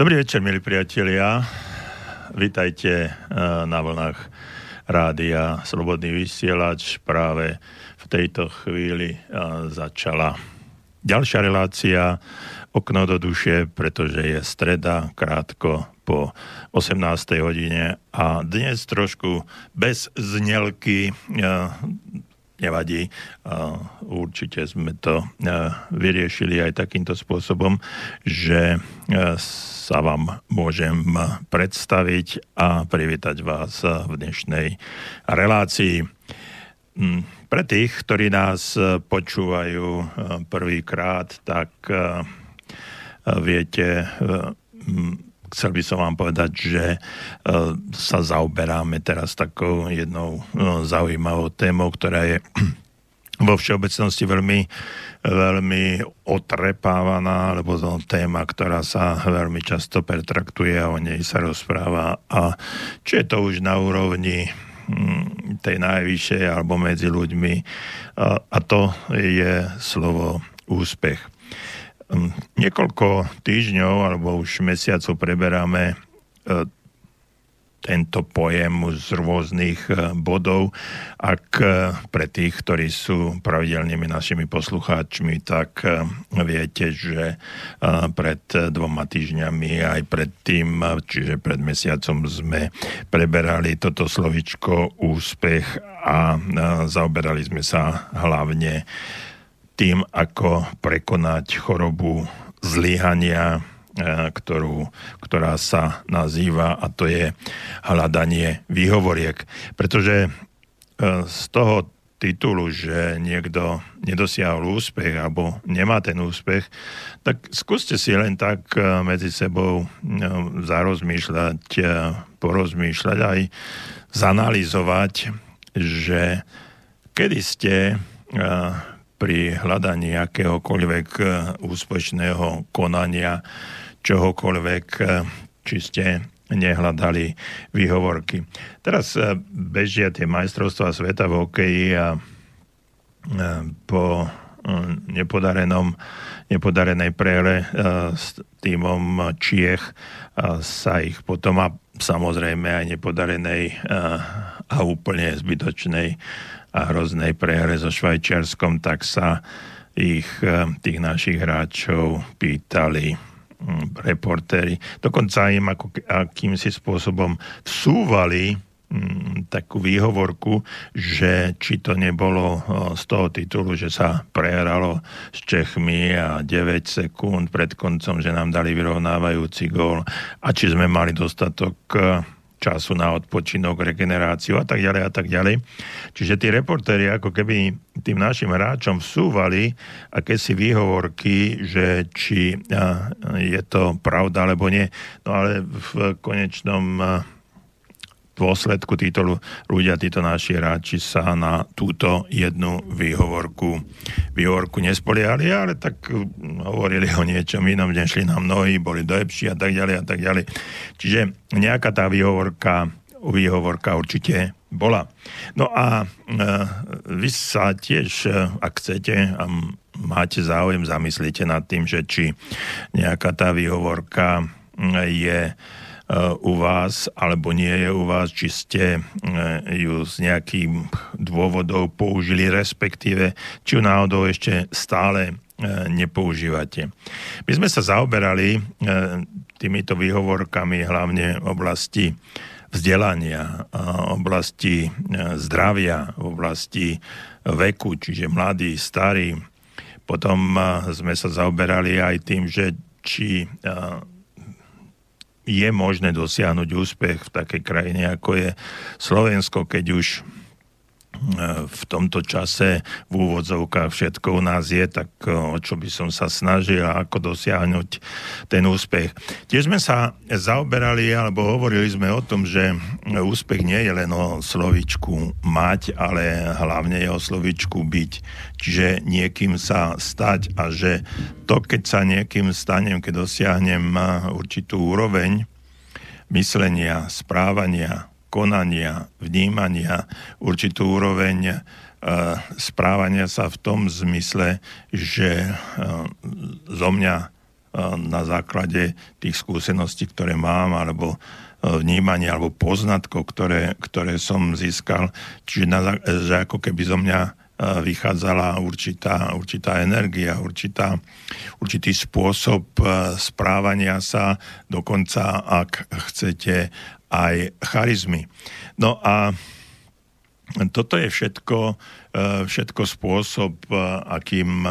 Dobrý večer, milí priatelia. Vítajte eh, na vlnách rádia Slobodný vysielač. Práve v tejto chvíli eh, začala ďalšia relácia Okno do duše, pretože je streda, krátko po 18. hodine a dnes trošku bez znelky eh, nevadí. Určite sme to vyriešili aj takýmto spôsobom, že sa vám môžem predstaviť a privítať vás v dnešnej relácii. Mm, pre tých, ktorí nás počúvajú prvýkrát, tak viete, chcel by som vám povedať, že sa zaoberáme teraz takou jednou no, zaujímavou témou, ktorá je vo všeobecnosti veľmi, veľmi otrepávaná, alebo to téma, ktorá sa veľmi často pertraktuje a o nej sa rozpráva. A či je to už na úrovni hm, tej najvyššej alebo medzi ľuďmi. A to je slovo úspech. Hm, niekoľko týždňov alebo už mesiacov preberáme e, tento pojem z rôznych e, bodov. Ak e, pre tých, ktorí sú pravidelnými našimi poslucháčmi, tak viete, že pred dvoma týždňami aj pred tým, čiže pred mesiacom sme preberali toto slovičko úspech a zaoberali sme sa hlavne tým, ako prekonať chorobu zlyhania, e, ktorú, ktorá sa nazýva a to je hľadanie výhovoriek. Pretože e, z toho titulu, že niekto nedosiahol úspech alebo nemá ten úspech, tak skúste si len tak e, medzi sebou zarozmýšľať, porozmýšľať aj zanalizovať, že kedy ste pri hľadaní akéhokoľvek e, úspešného konania, čohokoľvek, e, či ste nehľadali výhovorky. Teraz e, bežia tie majstrovstvá sveta v hokeji a po nepodarenom, nepodarenej prehre s týmom Čiech sa ich potom a samozrejme aj nepodarenej a úplne zbytočnej a hroznej prehre so Švajčiarskom, tak sa ich, tých našich hráčov pýtali reportéri. Dokonca im ako, akýmsi spôsobom vsúvali mm, takú výhovorku, že či to nebolo z toho titulu, že sa prehralo s Čechmi a 9 sekúnd pred koncom, že nám dali vyrovnávajúci gól a či sme mali dostatok e, času na odpočinok, regeneráciu a tak ďalej a tak ďalej. Čiže tí reportéri ako keby tým našim hráčom vsúvali akési výhovorky, že či je to pravda alebo nie. No ale v konečnom dôsledku títo ľudia, títo naši hráči sa na túto jednu výhovorku, výhovorku nespoliehali, ale tak hm, hovorili o niečom inom, nešli nám nohy, boli dojepší a tak ďalej a tak ďalej. Čiže nejaká tá výhovorka, výhovorka určite bola. No a e, vy sa tiež, e, ak chcete a máte záujem, zamyslíte nad tým, že či nejaká tá výhovorka je u vás, alebo nie je u vás, či ste e, ju z nejakým dôvodov použili, respektíve či ju náhodou ešte stále e, nepoužívate. My sme sa zaoberali týmito výhovorkami hlavne v oblasti vzdelania, oblasti zdravia, v oblasti veku, čiže mladí, starí. Potom sme sa zaoberali aj tým, že či je možné dosiahnuť úspech v takej krajine, ako je Slovensko, keď už v tomto čase v úvodzovkách všetko u nás je, tak e, o čo by som sa snažil a ako dosiahnuť ten úspech. Tiež sme sa zaoberali alebo hovorili sme o tom, že úspech nie je len o slovičku mať, ale hlavne je o slovičku byť. Čiže niekým sa stať a že to, keď sa niekým stanem, keď dosiahnem určitú úroveň myslenia, správania, konania, vnímania, určitú úroveň správania sa v tom zmysle, že zo mňa na základe tých skúseností, ktoré mám, alebo vnímania alebo poznatkov, ktoré, ktoré som získal. Čiže na, že ako keby zo mňa vychádzala určitá, určitá energia, určitá, určitý spôsob správania sa, dokonca, ak chcete, aj charizmy. No a toto je všetko, všetko spôsob, akým,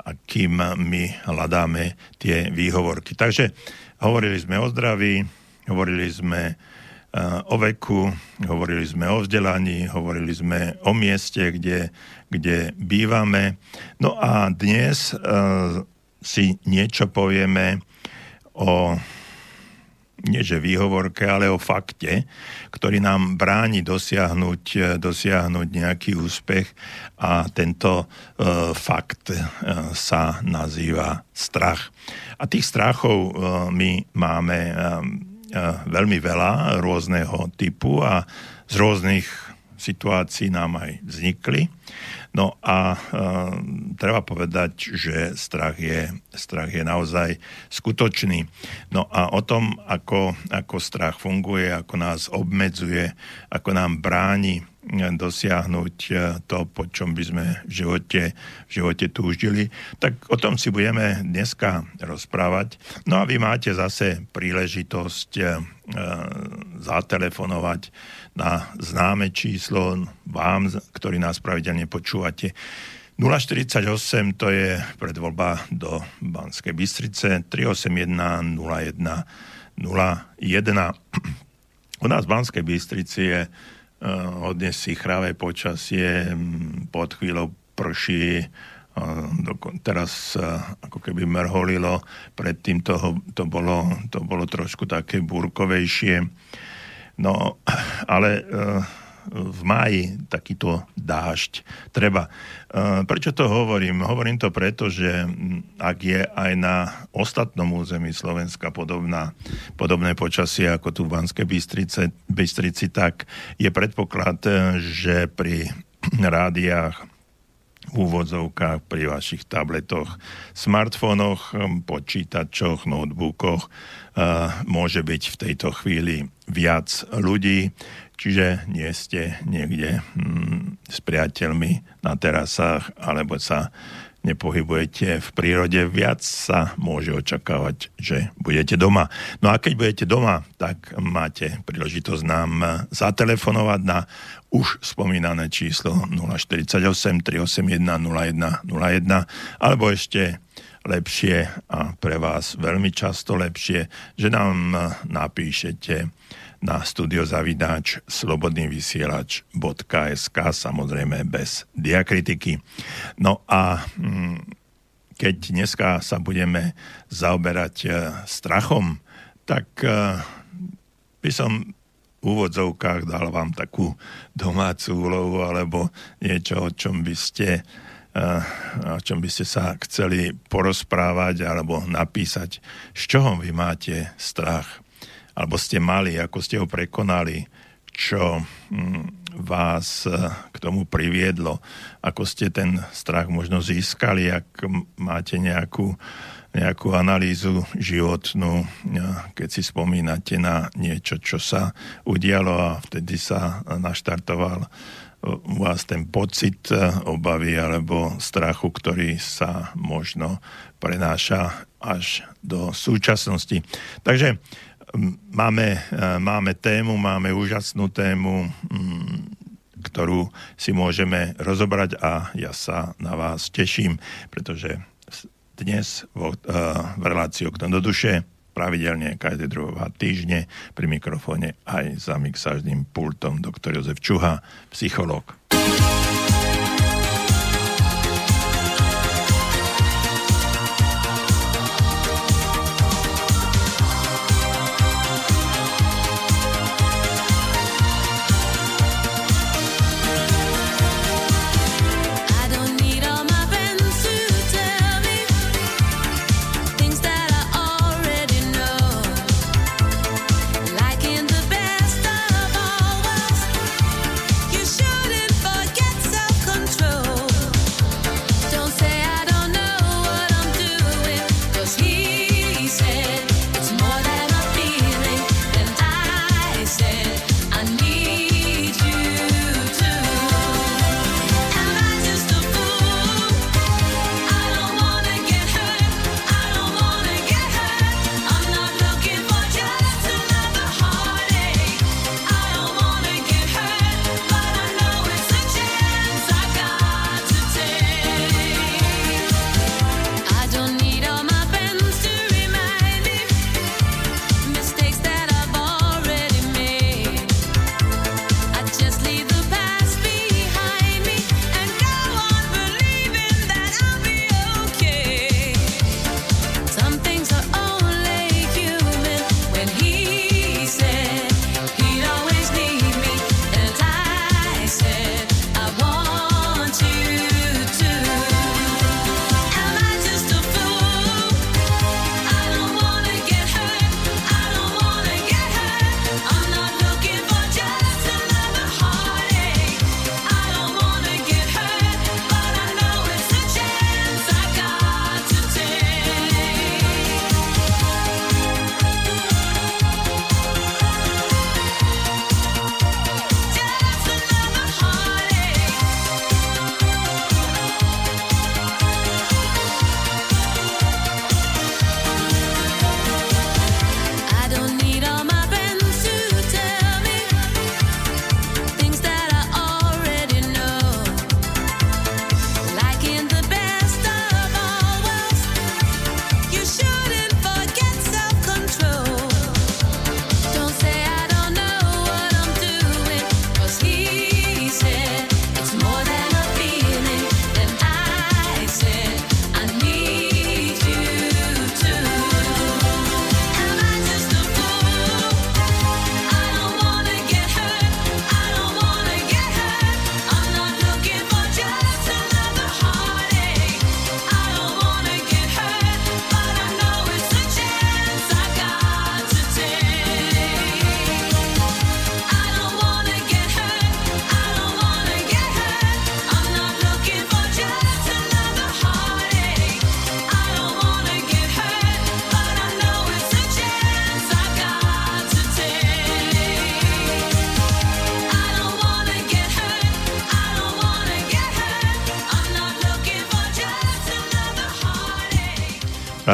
akým my hľadáme tie výhovorky. Takže hovorili sme o zdraví, hovorili sme o veku, hovorili sme o vzdelaní, hovorili sme o mieste, kde, kde bývame. No a dnes si niečo povieme o nie že výhovorke, ale o fakte, ktorý nám bráni dosiahnuť, dosiahnuť nejaký úspech a tento uh, fakt uh, sa nazýva strach. A tých strachov uh, my máme um, veľmi veľa rôzneho typu a z rôznych situácií nám aj vznikli. No a e, treba povedať, že strach je, strach je naozaj skutočný. No a o tom, ako, ako strach funguje, ako nás obmedzuje, ako nám bráni dosiahnuť e, to, po čom by sme v živote, v živote túžili, tak o tom si budeme dneska rozprávať. No a vy máte zase príležitosť e, zatelefonovať na známe číslo vám, ktorí nás pravidelne počúvate. 048 to je predvoľba do Banskej Bystrice, 381 01 01. U nás v Banskej Bystrici je Eh, hodne si chráve počasie, mm, pod chvíľou prší, eh, teraz eh, ako keby mrholilo, predtým toho, to, bolo, to bolo trošku také búrkovejšie. No, ale v máji takýto dážď treba. E, prečo to hovorím? Hovorím to preto, že ak je aj na ostatnom území Slovenska podobná, podobné počasie ako tu v Banskej Bystrici, Bystrici, tak je predpoklad, že pri rádiách úvodzovkách pri vašich tabletoch, smartfónoch, počítačoch, notebookoch môže byť v tejto chvíli viac ľudí, čiže nie ste niekde s priateľmi na terasách alebo sa nepohybujete v prírode, viac sa môže očakávať, že budete doma. No a keď budete doma, tak máte príležitosť nám zatelefonovať na už spomínané číslo 048 381 01 01 alebo ešte lepšie a pre vás veľmi často lepšie, že nám napíšete na studiozavidáč slobodnývysielač.sk samozrejme bez diakritiky. No a mm, keď dneska sa budeme zaoberať e, strachom, tak e, by som úvodzovkách dal vám takú domácu úlohu alebo niečo, o čom by ste e, o čom by ste sa chceli porozprávať alebo napísať, z čoho vy máte strach? Alebo ste mali, ako ste ho prekonali, čo hm, vás eh, k tomu priviedlo, ako ste ten strach možno získali, ak máte nejakú, nejakú analýzu životnú, keď si spomínate na niečo, čo sa udialo a vtedy sa naštartoval u vás ten pocit eh, obavy alebo strachu, ktorý sa možno prenáša až do súčasnosti. Takže máme, e, máme tému, máme úžasnú tému, mm, ktorú si môžeme rozobrať a ja sa na vás teším, pretože dnes vo, uh, v relácii Okno do duše pravidelne každé druhá týždne pri mikrofóne aj za mixážnym pultom doktor Jozef Čuha, psychológ.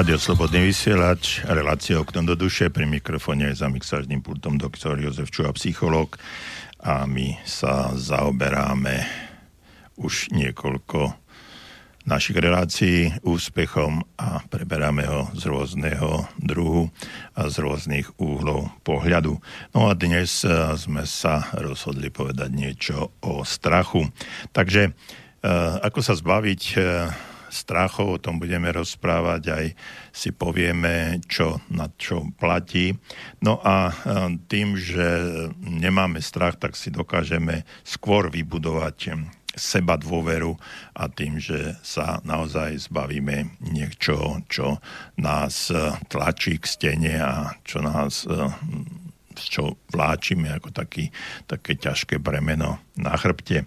Rádio Slobodný vysielač, relácia oknom do duše, pri mikrofóne za mixážnym pultom doktor Jozef Čuha, psychológ a my sa zaoberáme už niekoľko našich relácií úspechom a preberáme ho z rôzneho druhu a z rôznych úhlov pohľadu. No a dnes eh, sme sa rozhodli povedať niečo o strachu. Takže eh, ako sa zbaviť eh, strachov, o tom budeme rozprávať, aj si povieme, čo na čo platí. No a e, tým, že nemáme strach, tak si dokážeme skôr vybudovať seba dôveru a tým, že sa naozaj zbavíme niečo, čo nás tlačí k stene a čo nás e, čo vláčime ako taký, také ťažké bremeno na chrbte. E,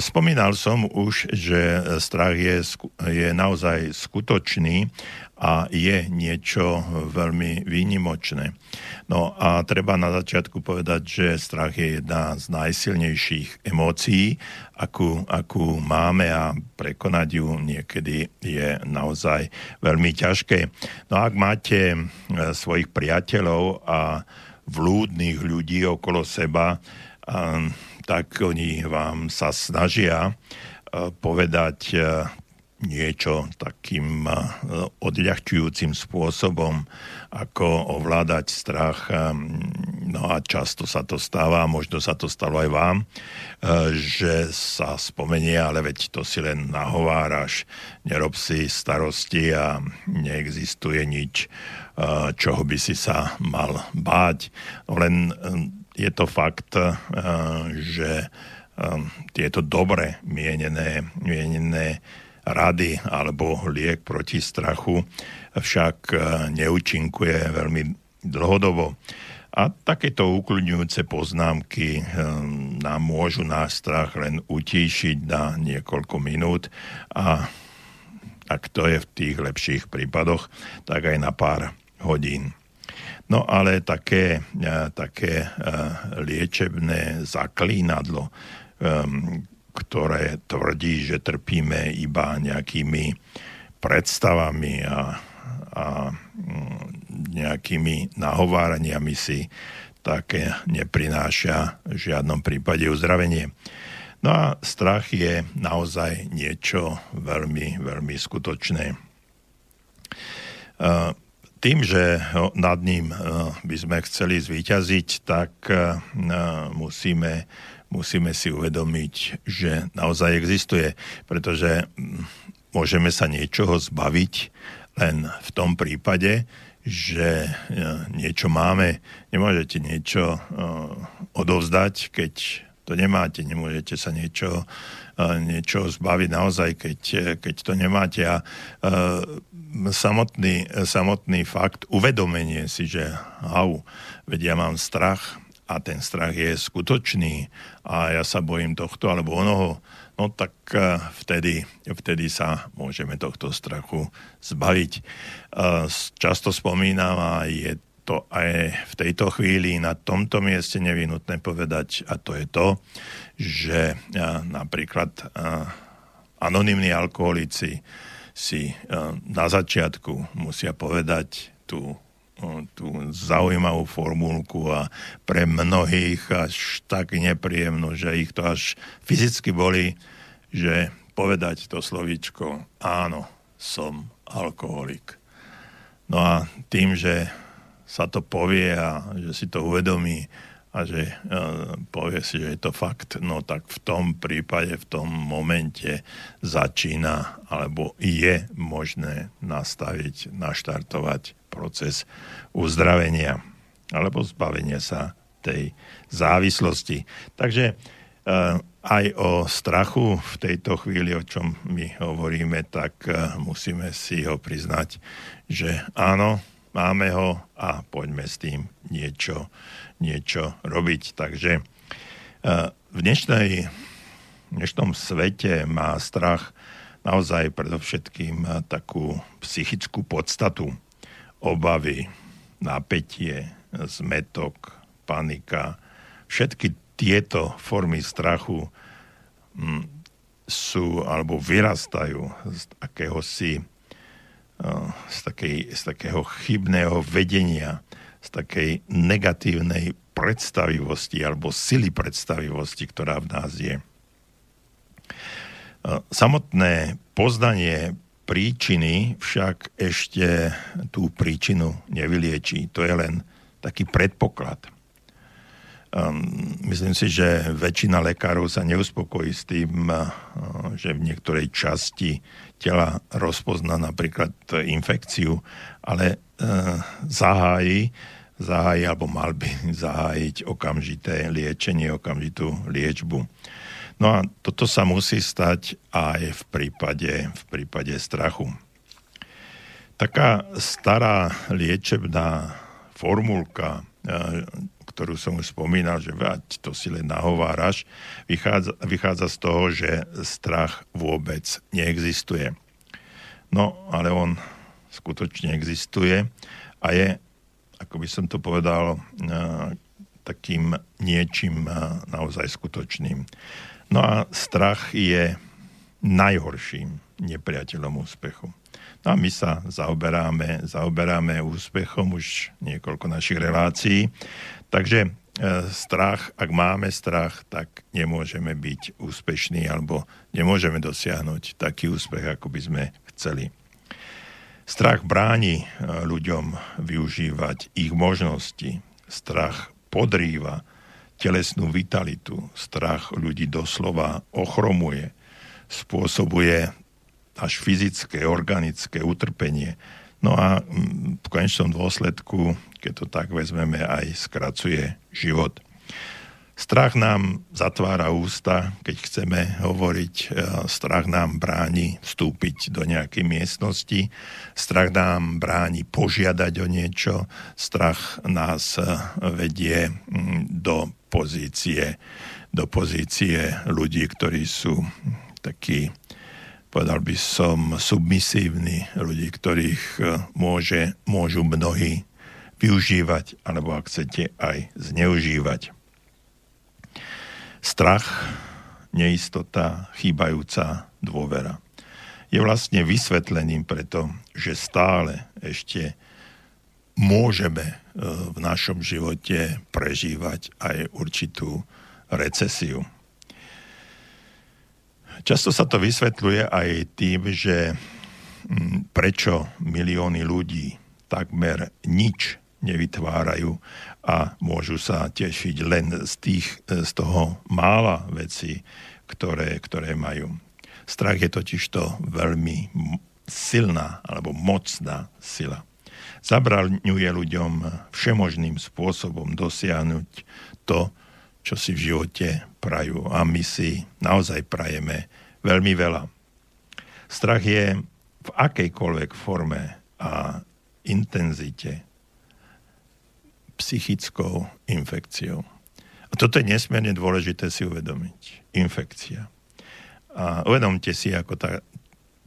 spomínal som už, že strach je, je naozaj skutočný a je niečo veľmi výnimočné. No a treba na začiatku povedať, že strach je jedna z najsilnejších emócií, akú, akú máme a prekonať ju niekedy je naozaj veľmi ťažké. No a ak máte e, svojich priateľov a vlúdnych ľudí okolo seba, tak oni vám sa snažia povedať niečo takým odľahčujúcim spôsobom, ako ovládať strach. No a často sa to stáva, možno sa to stalo aj vám, že sa spomenie, ale veď to si len nahováraš, nerob si starosti a neexistuje nič čoho by si sa mal báť. Len je to fakt, že tieto dobre mienené, mienené rady alebo liek proti strachu však neúčinkuje veľmi dlhodobo. A takéto ukludňujúce poznámky nám môžu náš strach len utíšiť na niekoľko minút a ak to je v tých lepších prípadoch, tak aj na pár hodín. No ale také, e, také e, liečebné zaklínadlo, e, ktoré tvrdí, že trpíme iba nejakými predstavami a, a mm, nejakými nahováraniami si, také neprináša v žiadnom prípade uzdravenie. No a strach je naozaj niečo veľmi, veľmi skutočné tým, že nad ním e, by sme chceli zvíťaziť, tak e, musíme, musíme si uvedomiť, že naozaj existuje, pretože môžeme sa niečoho zbaviť len v tom prípade, že e, niečo máme. Nemôžete niečo odovzdať, keď to nemáte. Nemôžete sa niečo, niečo zbaviť naozaj, keď, keď to nemáte. A samotný, samotný fakt, uvedomenie si, že au, veď ja mám strach a ten strach je skutočný a ja sa bojím tohto alebo onoho, no tak e, vtedy, vtedy sa môžeme tohto strachu zbaviť. E, často spomínam a je to aj v tejto chvíli na tomto mieste nevinutné povedať a to je to, že e, napríklad anonimní alkoholici si eh, na začiatku musia povedať tú, eh, tú zaujímavú formulku a pre mnohých až tak nepríjemnú, že ich to až fyzicky boli, že povedať to slovíčko áno, som alkoholik. No a tým, že sa to povie a že si to uvedomí, a že uh, povie si, že je to fakt, no tak v tom prípade, v tom momente začína alebo je možné nastaviť, naštartovať proces uzdravenia alebo zbavenia sa tej závislosti. Takže uh, aj o strachu v tejto chvíli, o čom my hovoríme, tak uh, musíme si ho priznať, že áno, máme ho a poďme s tým niečo niečo robiť. Takže e, v dnešnej, dnešnom svete má strach naozaj predovšetkým e, takú psychickú podstatu. Obavy, napätie, zmetok, panika. Všetky tieto formy strachu sú alebo vyrastajú z akéhosi z, takej, z takého chybného vedenia, z takej negatívnej predstavivosti alebo sily predstavivosti, ktorá v nás je. Samotné poznanie príčiny však ešte tú príčinu nevyliečí. To je len taký predpoklad. Um, myslím si, že väčšina lekárov sa neuspokojí s tým, uh, že v niektorej časti tela rozpozná napríklad infekciu, ale uh, zahájí, zahájí alebo mal by zahájiť okamžité liečenie, okamžitú liečbu. No a toto sa musí stať aj v prípade, v prípade strachu. Taká stará liečebná formulka, uh, ktorú som už spomínal, že veď to si len nahováraš, vychádza, vychádza z toho, že strach vôbec neexistuje. No, ale on skutočne existuje a je, ako by som to povedal, takým niečím naozaj skutočným. No a strach je najhorším nepriateľom úspechu. No a my sa zaoberáme, zaoberáme úspechom už niekoľko našich relácií. Takže e, strach, ak máme strach, tak nemôžeme byť úspešní alebo nemôžeme dosiahnuť taký úspech, ako by sme chceli. Strach bráni e, ľuďom využívať ich možnosti. Strach podrýva telesnú vitalitu. Strach ľudí doslova ochromuje. Spôsobuje až fyzické, organické utrpenie. No a v konečnom dôsledku keď to tak vezmeme, aj skracuje život. Strach nám zatvára ústa, keď chceme hovoriť, e, strach nám bráni vstúpiť do nejakej miestnosti, strach nám bráni požiadať o niečo, strach nás e, vedie do pozície, do pozície ľudí, ktorí sú takí, povedal by som, submisívni, ľudí, ktorých e, môže, môžu mnohí využívať, alebo ak chcete, aj zneužívať. Strach, neistota, chýbajúca dôvera. Je vlastne vysvetlením preto, že stále ešte môžeme e, v našom živote prežívať aj určitú recesiu. Často sa to vysvetľuje aj tým, že prečo milióny ľudí takmer nič nevytvárajú a môžu sa tešiť len z, tých, z toho mála vecí, ktoré, ktoré majú. Strach je totiž to veľmi silná alebo mocná sila. Zabraňuje ľuďom všemožným spôsobom dosiahnuť to, čo si v živote prajú. A my si naozaj prajeme veľmi veľa. Strach je v akejkoľvek forme a intenzite psychickou infekciou. A toto je nesmierne dôležité si uvedomiť. Infekcia. A uvedomte si, ako tá,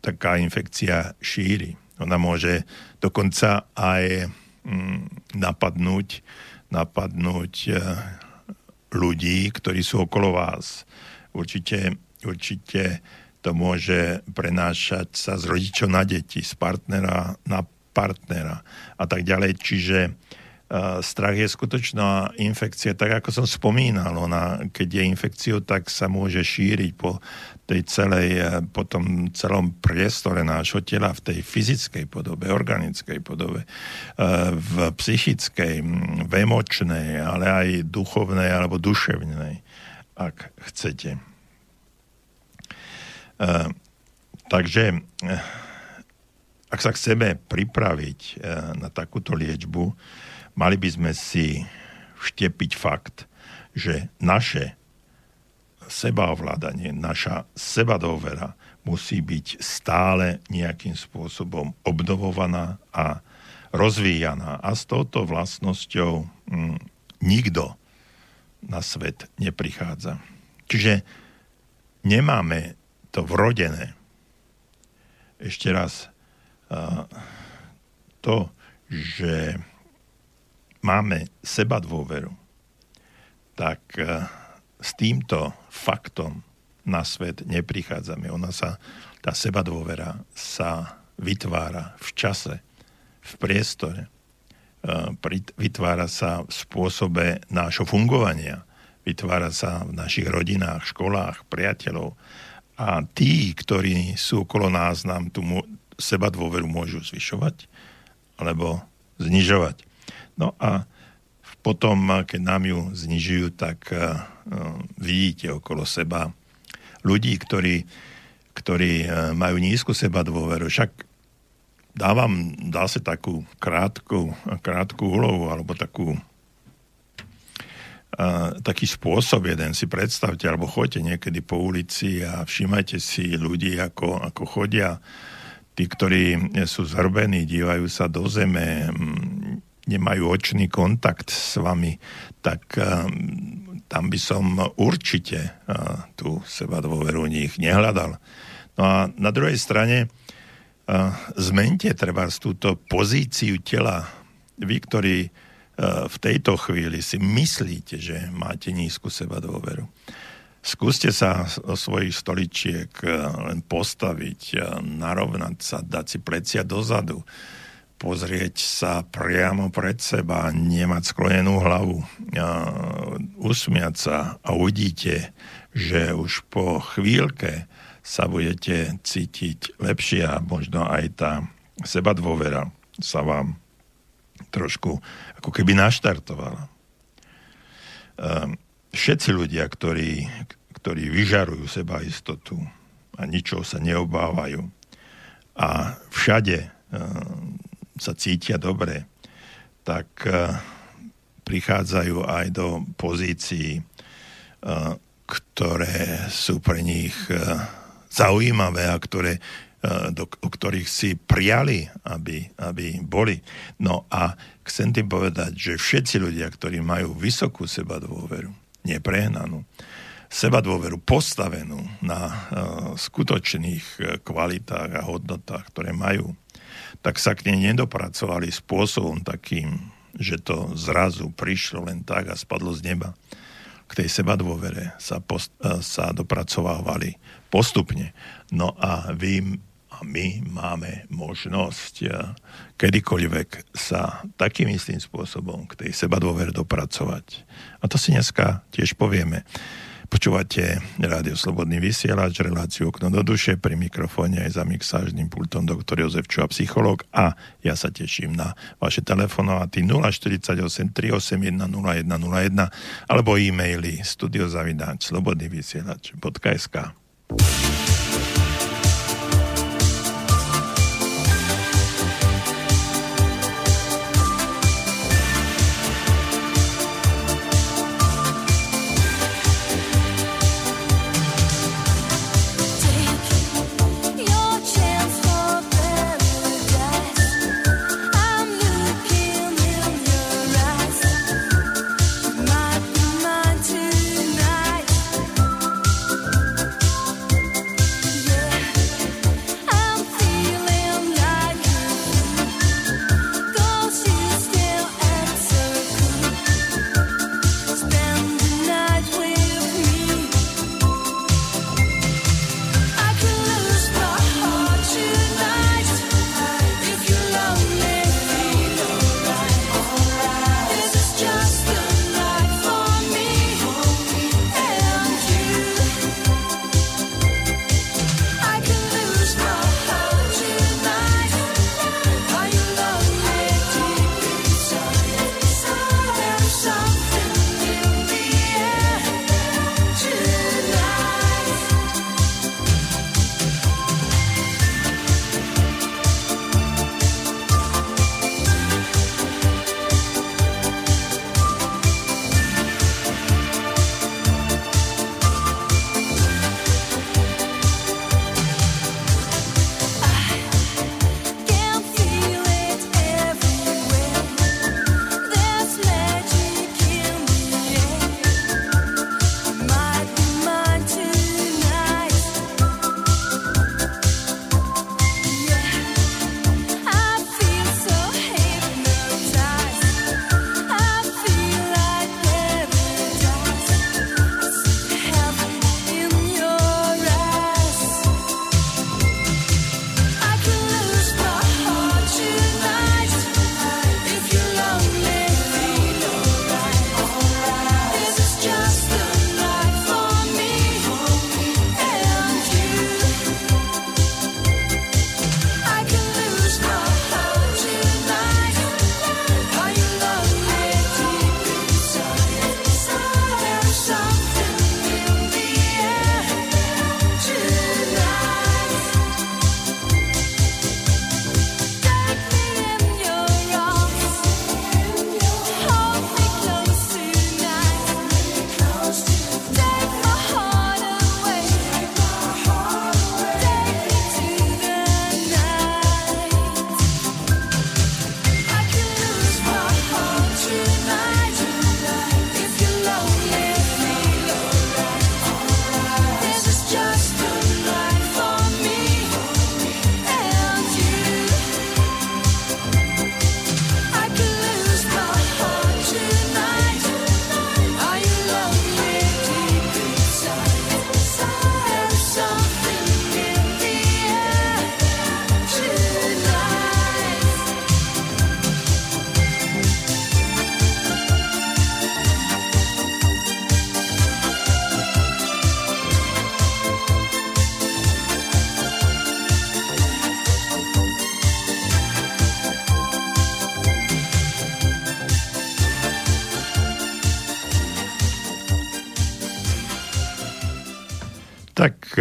taká infekcia šíri. Ona môže dokonca aj mm, napadnúť, napadnúť e, ľudí, ktorí sú okolo vás. Určite, určite to môže prenášať sa z rodičov na deti, z partnera na partnera a tak ďalej. Čiže strach je skutočná infekcia, tak ako som spomínal, ona, keď je infekciou, tak sa môže šíriť po tej celej, e, po tom celom priestore nášho tela v tej fyzickej podobe, organickej podobe, e, v psychickej, v emočnej, ale aj duchovnej alebo duševnej, ak chcete. Takže ak sa chceme pripraviť na takúto liečbu, mali by sme si vštepiť fakt, že naše sebaovládanie, naša sebadovera musí byť stále nejakým spôsobom obnovovaná a rozvíjaná. A s touto vlastnosťou hm, nikto na svet neprichádza. Čiže nemáme to vrodené. Ešte raz, to, že máme seba dôveru, tak eh, s týmto faktom na svet neprichádzame. Ona sa, tá seba dôvera sa vytvára v čase, v priestore. Vytvára sa v spôsobe nášho fungovania. Vytvára sa v našich rodinách, školách, priateľov. A tí, ktorí sú okolo nás, nám tú seba dôveru môžu zvyšovať alebo znižovať. No a potom, keď nám ju znižujú, tak uh, vidíte okolo seba ľudí, ktorí, ktorí uh, majú nízku seba dôveru. Však dávam, dá sa takú krátku, krátku úlohu, alebo takú uh, taký spôsob jeden si predstavte, alebo choďte niekedy po ulici a všímajte si ľudí, ako, ako chodia. Tí, ktorí sú zhrbení, dívajú sa do zeme, nemajú očný kontakt s vami, tak uh, tam by som určite uh, tú seba dôveru nich nehľadal. No a na druhej strane uh, zmente treba z túto pozíciu tela. Vy, ktorí v tejto chvíli si myslíte, že máte nízku seba dôveru. Skúste sa o svojich stoličiek len postaviť, narovnať sa, dať si plecia dozadu, pozrieť sa priamo pred seba, nemať sklonenú hlavu, a usmiať sa a uvidíte, že už po chvíľke sa budete cítiť lepšie a možno aj tá seba dôvera sa vám trošku ako keby naštartovala. Všetci ľudia, ktorí, ktorí vyžarujú seba istotu a ničoho sa neobávajú a všade sa cítia dobre, tak eh, prichádzajú aj do pozícií, eh, ktoré sú pre nich eh, zaujímavé a ktoré, do, o ktorých si priali, aby, aby boli. No a chcem tým povedať, že všetci ľudia, ktorí majú vysokú seba dôveru, neprehnanú, seba dôveru postavenú na skutočných kvalitách a hodnotách, ktoré majú, tak sa k nej nedopracovali spôsobom takým, že to zrazu prišlo len tak a spadlo z neba. K tej seba dôvere sa, post, sa dopracovávali postupne. No a vy a my máme možnosť kedykoľvek sa takým istým spôsobom k tej seba dôvere dopracovať. A to si dneska tiež povieme. Počúvate Rádio Slobodný vysielač, reláciu Okno do duše, pri mikrofóne aj za mixážnym pultom doktor Jozef Čuha, psychológ a ja sa teším na vaše telefonovaty 048 381 0101 alebo e-maily studiozavináč slobodnyvysielač.sk e,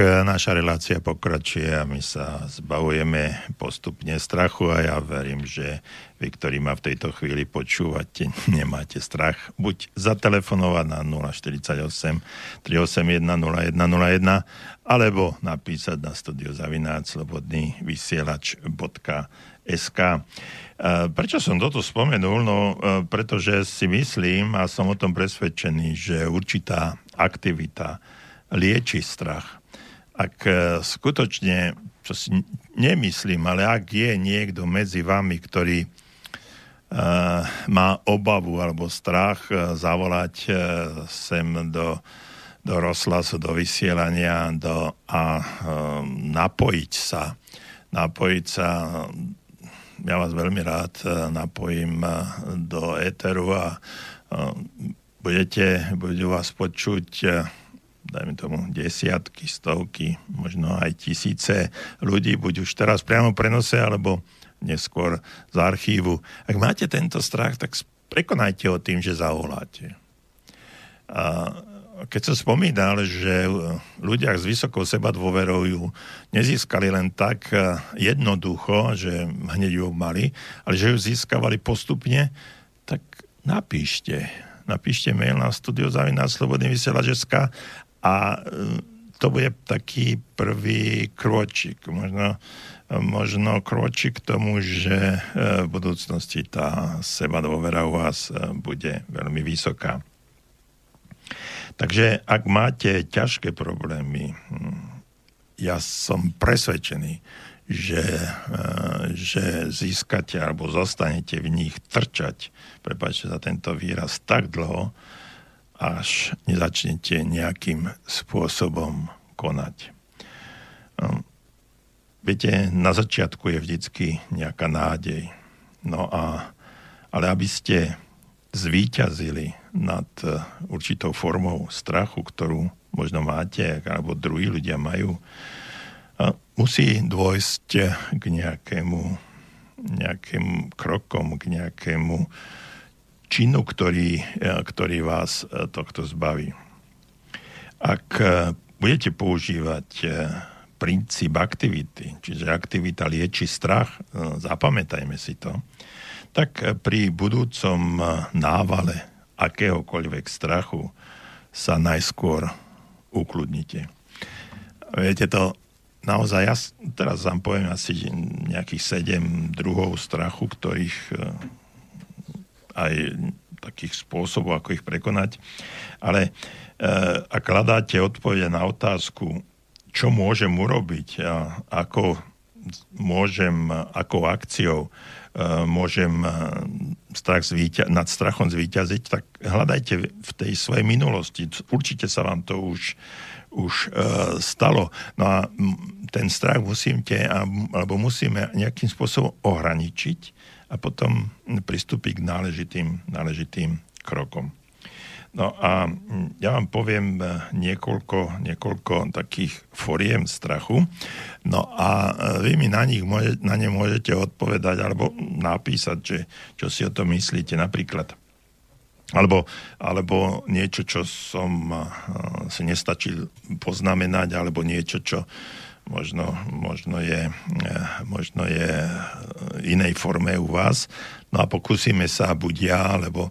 naša relácia pokračuje a my sa zbavujeme postupne strachu a ja verím, že vy, ktorí ma v tejto chvíli počúvate, nemáte strach. Buď zatelefonovať na 048 381 0101 alebo napísať na studiozavináč slobodný vysielač.sk. E, prečo som toto spomenul? No, e, pretože si myslím a som o tom presvedčený, že určitá aktivita lieči strach. Ak e, skutočne, čo si nemyslím, ale ak je niekto medzi vami, ktorý uh, má obavu alebo strach uh, zavolať sem do, do rozhlasu, do vysielania do, a napojiť sa, napojiť sa ja vás veľmi rád napojím do éteru a budete, budú vás počuť dajme tomu desiatky, stovky, možno aj tisíce ľudí, buď už teraz priamo prenose, alebo neskôr z archívu. Ak máte tento strach, tak prekonajte ho tým, že zavoláte. A keď som spomínal, že ľudia s vysokou seba dôverou nezískali len tak jednoducho, že hneď ju mali, ale že ju získavali postupne, tak napíšte. Napíšte mail na studiozavináslobodnyvysielač.sk a e, to bude taký prvý kročik, možno, možno kročik k tomu, že e, v budúcnosti tá seba dôvera u vás e, bude veľmi vysoká. Takže ak máte ťažké problémy, hm, ja som presvedčený, že, že získate alebo zostanete v nich trčať, prepáčte za tento výraz, tak dlho, až nezačnete nejakým spôsobom konať. No, viete, na začiatku je vždycky nejaká nádej. No a, ale aby ste zvíťazili nad e, určitou formou strachu, ktorú možno máte, alebo druhí ľudia majú, musí dôjsť k nejakému, nejakým krokom, k nejakému činu, ktorý, e, ktorý vás e, tohto zbaví. Ak e, budete používať princíp aktivity, čiže aktivita lieči strach, zapamätajme si to, tak pri budúcom návale akéhokoľvek strachu sa najskôr ukludnite. Viete to, naozaj, ja teraz vám poviem asi nejakých sedem druhov strachu, ktorých aj takých spôsobov, ako ich prekonať. Ale e, ak hľadáte odpovede na otázku, čo môžem urobiť a ako môžem, ako akciou e, môžem e, strach zvíťa- nad strachom zvíťaziť, tak hľadajte v tej svojej minulosti. Určite sa vám to už, už stalo. No a ten strach musíte, alebo musíme nejakým spôsobom ohraničiť a potom pristúpiť k náležitým, náležitým krokom. No a ja vám poviem niekoľko, niekoľko takých foriem strachu. No a eh, vy mi na, nich môže, na ne môžete odpovedať alebo napísať, že, čo si o tom myslíte. Napríklad alebo, alebo niečo, čo som uh, si nestačil poznamenať, alebo niečo, čo možno, možno, je, eh, možno je inej forme u vás. No a pokúsime sa, buď ja, alebo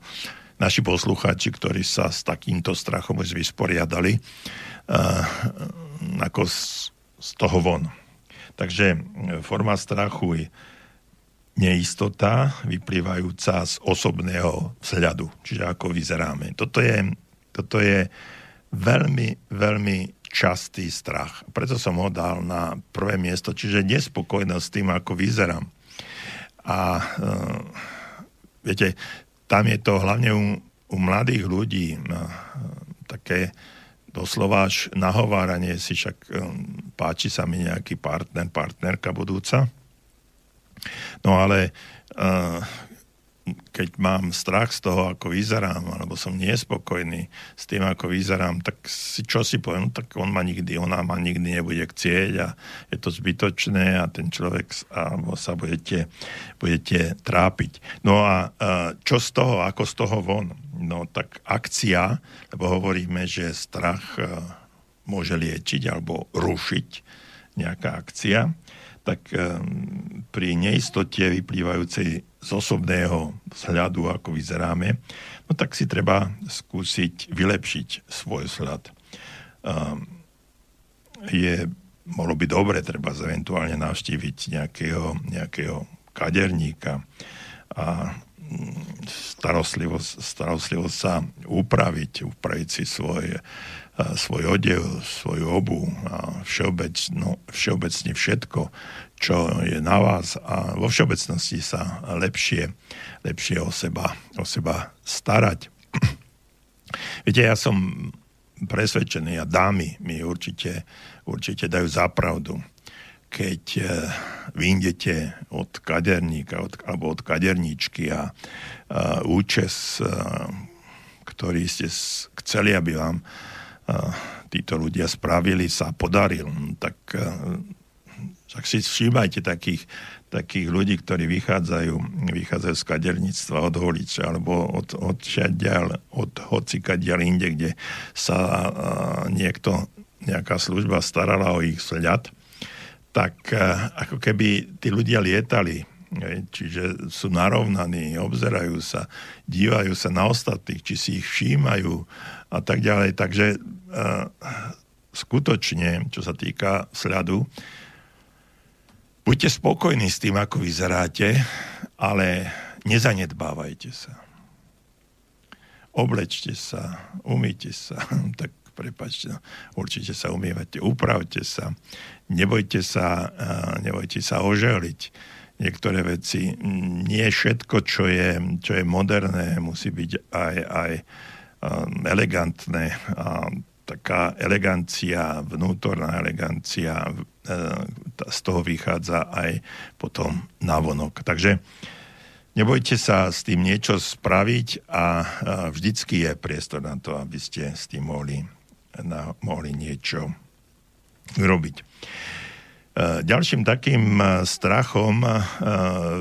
naši poslucháči, ktorí sa s takýmto strachom už vysporiadali, uh, ako z, z toho von. Takže eh, forma strachu je neistota vyplývajúca z osobného vzhľadu, čiže ako vyzeráme. Toto je, toto je veľmi, veľmi častý strach. Preto som ho dal na prvé miesto, čiže nespokojnosť s tým, ako vyzerám. A uh, viete, tam je to hlavne u, u mladých ľudí uh, také doslova až nahováranie si, však um, páči sa mi nejaký partner, partnerka budúca. No ale uh, keď mám strach z toho, ako vyzerám, alebo som nespokojný s tým, ako vyzerám, tak si čo si poviem, no, tak on ma nikdy, ona ma nikdy nebude chcieť a je to zbytočné a ten človek alebo sa budete, budete trápiť. No a čo z toho, ako z toho von? No tak akcia, lebo hovoríme, že strach môže liečiť alebo rušiť nejaká akcia, tak pri neistote vyplývajúcej z osobného vzhľadu, ako vyzeráme, no tak si treba skúsiť vylepšiť svoj vzhľad. Je, mohlo by dobre, treba eventuálne navštíviť nejakého, nejakého kaderníka a mm, starostlivosť, starostlivosť sa upraviť, upraviť si svoj svoj odev, svoju obu a všeobecno, všeobecne všetko, čo je na vás a vo všeobecnosti sa lepšie, lepšie o, seba, o seba starať. Viete, ja som presvedčený a dámy mi určite, určite dajú zapravdu, keď eh, vyjdete od kaderníka od, alebo od kaderníčky a, a účes, a, eh, ktorý ste chceli, aby vám títo ľudia spravili, sa podaril. Tak, tak si všímajte takých, takých ľudí, ktorí vychádzajú, vychádzajú z kaderníctva od holiča alebo od, od šadiaľ, od hocikadiaľ inde, kde sa niekto, nejaká služba starala o ich sľad, tak ako keby tí ľudia lietali Čiže sú narovnaní, obzerajú sa, dívajú sa na ostatných, či si ich všímajú a tak ďalej. Takže uh, skutočne, čo sa týka sľadu, buďte spokojní s tým, ako vyzeráte, ale nezanedbávajte sa. Oblečte sa, umýte sa, tak prepačte, no, určite sa umývate, upravte sa, nebojte sa, nebojte sa oželiť niektoré veci. Nie všetko, čo je, čo je moderné, musí byť aj, aj elegantné. A taká elegancia, vnútorná elegancia, uh, z toho vychádza aj potom navonok. Takže nebojte sa s tým niečo spraviť a vždycky je priestor na to, aby ste s tým mohli, na, mohli niečo robiť. E, ďalším takým e, strachom e,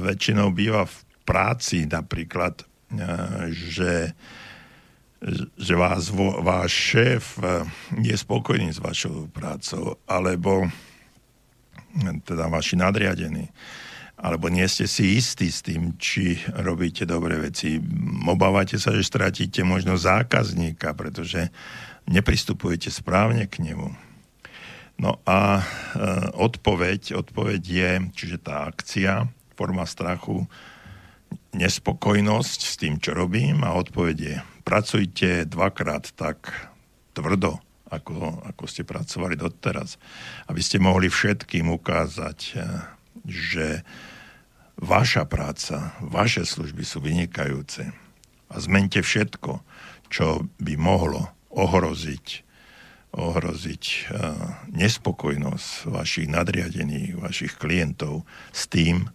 väčšinou býva v práci napríklad, že, že vás, váš šéf je spokojný s vašou prácou, alebo teda vaši nadriadení, alebo nie ste si istí s tým, či robíte dobré veci. Obávate sa, že stratíte možno zákazníka, pretože nepristupujete správne k nemu No a e, odpoveď, odpoveď je, čiže tá akcia, forma strachu, nespokojnosť s tým, čo robím a odpoveď je, pracujte dvakrát tak tvrdo, ako, ako ste pracovali doteraz, aby ste mohli všetkým ukázať, e, že vaša práca, vaše služby sú vynikajúce. A zmente všetko, čo by mohlo ohroziť ohroziť eh, nespokojnosť vašich nadriadených, vašich klientov s tým,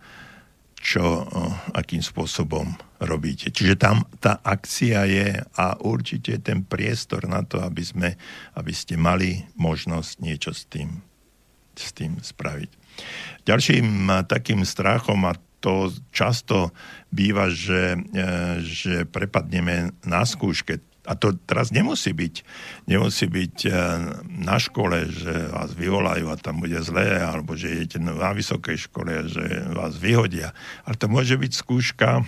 čo, akým spôsobom robíte. Čiže tam tá akcia je a určite ten priestor na to, aby, sme, aby ste mali možnosť niečo s tým, s tým spraviť. Ďalším takým strachom, a to často býva, že, že prepadneme na skúške a to teraz nemusí byť, nemusí byť e, na škole, že vás vyvolajú a tam bude zlé, alebo že idete na vysokej škole, že vás vyhodia. Ale to môže byť skúška,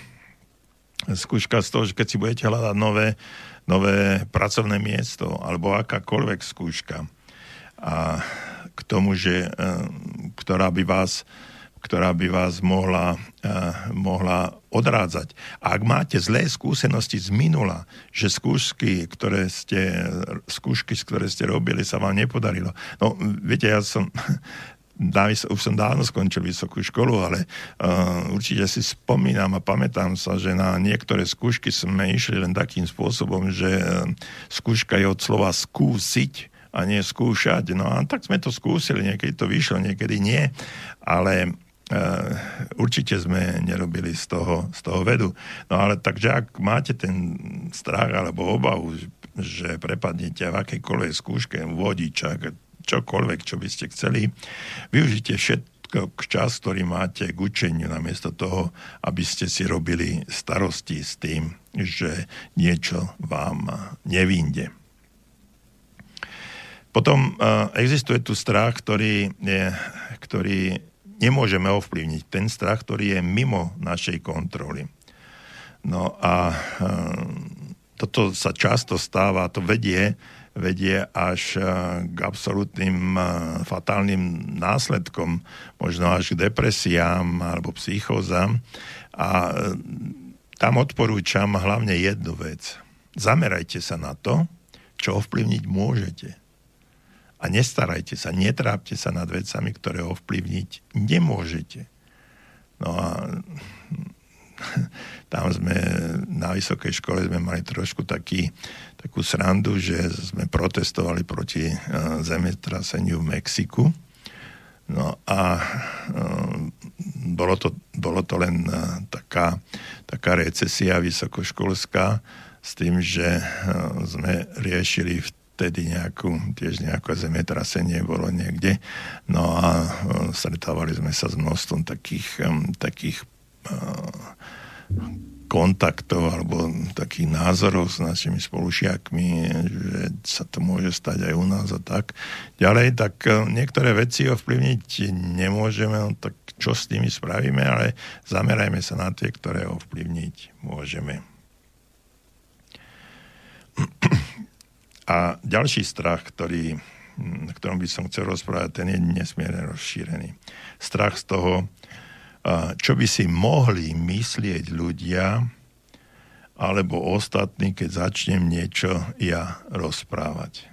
skúška z toho, že keď si budete hľadať nové, nové pracovné miesto, alebo akákoľvek skúška. A k tomu, že, e, ktorá by vás ktorá by vás mohla, uh, mohla odrádzať. Ak máte zlé skúsenosti z minula, že skúšky, ktoré ste, skúšky, ktoré ste robili, sa vám nepodarilo. No, viete, ja som už som dávno skončil vysokú školu, ale uh, určite si spomínam a pamätám sa, že na niektoré skúšky sme išli len takým spôsobom, že uh, skúška je od slova skúsiť a nie skúšať. No a tak sme to skúsili, niekedy to vyšlo, niekedy nie, ale určite sme nerobili z toho, z toho vedu. No ale takže ak máte ten strach alebo obavu, že prepadnete v akejkoľvek skúške vodiča, čokoľvek, čo by ste chceli, využite všetko k čas, ktorý máte k učeniu, namiesto toho, aby ste si robili starosti s tým, že niečo vám nevinde. Potom existuje tu strach, ktorý, je, ktorý nemôžeme ovplyvniť. Ten strach, ktorý je mimo našej kontroly. No a toto sa často stáva, to vedie, vedie až k absolútnym fatálnym následkom, možno až k depresiám alebo psychózam. A tam odporúčam hlavne jednu vec. Zamerajte sa na to, čo ovplyvniť môžete. A nestarajte sa, netrápte sa nad vecami, ktoré ovplyvniť nemôžete. No a tam sme na vysokej škole sme mali trošku taký, takú srandu, že sme protestovali proti uh, zemetraseniu v Mexiku. No a uh, bolo, to, bolo to len uh, taká, taká recesia vysokoškolská, s tým, že sme riešili vtedy nejakú, tiež nejaké zemetrasenie bolo niekde. No a eh, stretávali sme sa s množstvom takých, takých eh, kontaktov alebo takých názorov s našimi spolušiakmi, že sa to môže stať aj u nás a tak. Ďalej, tak niektoré veci ovplyvniť nemôžeme, no tak čo s nimi spravíme, ale zamerajme sa na tie, ktoré ovplyvniť môžeme. A ďalší strach, ktorý, na ktorom by som chcel rozprávať, ten je nesmierne rozšírený. Strach z toho, čo by si mohli myslieť ľudia alebo ostatní, keď začnem niečo ja rozprávať.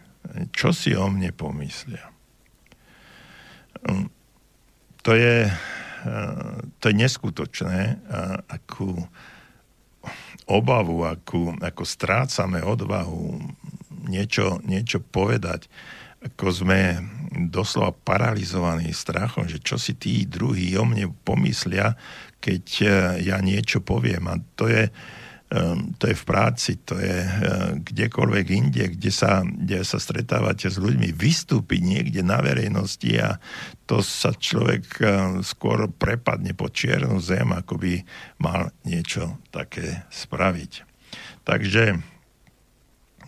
Čo si o mne pomyslia? Hm, to je, to je neskutočné, akú, obavu, akú, ako strácame odvahu niečo, niečo povedať, ako sme doslova paralizovaní strachom, že čo si tí druhí o mne pomyslia, keď eh, ja niečo poviem. A to je, Ehm, to je v práci, to je eh, kdekoľvek inde, kde sa, kde sa stretávate s ľuďmi, vystúpiť niekde na verejnosti a to sa človek skôr prepadne po čiernu zem, ako by mal niečo také spraviť. Takže E,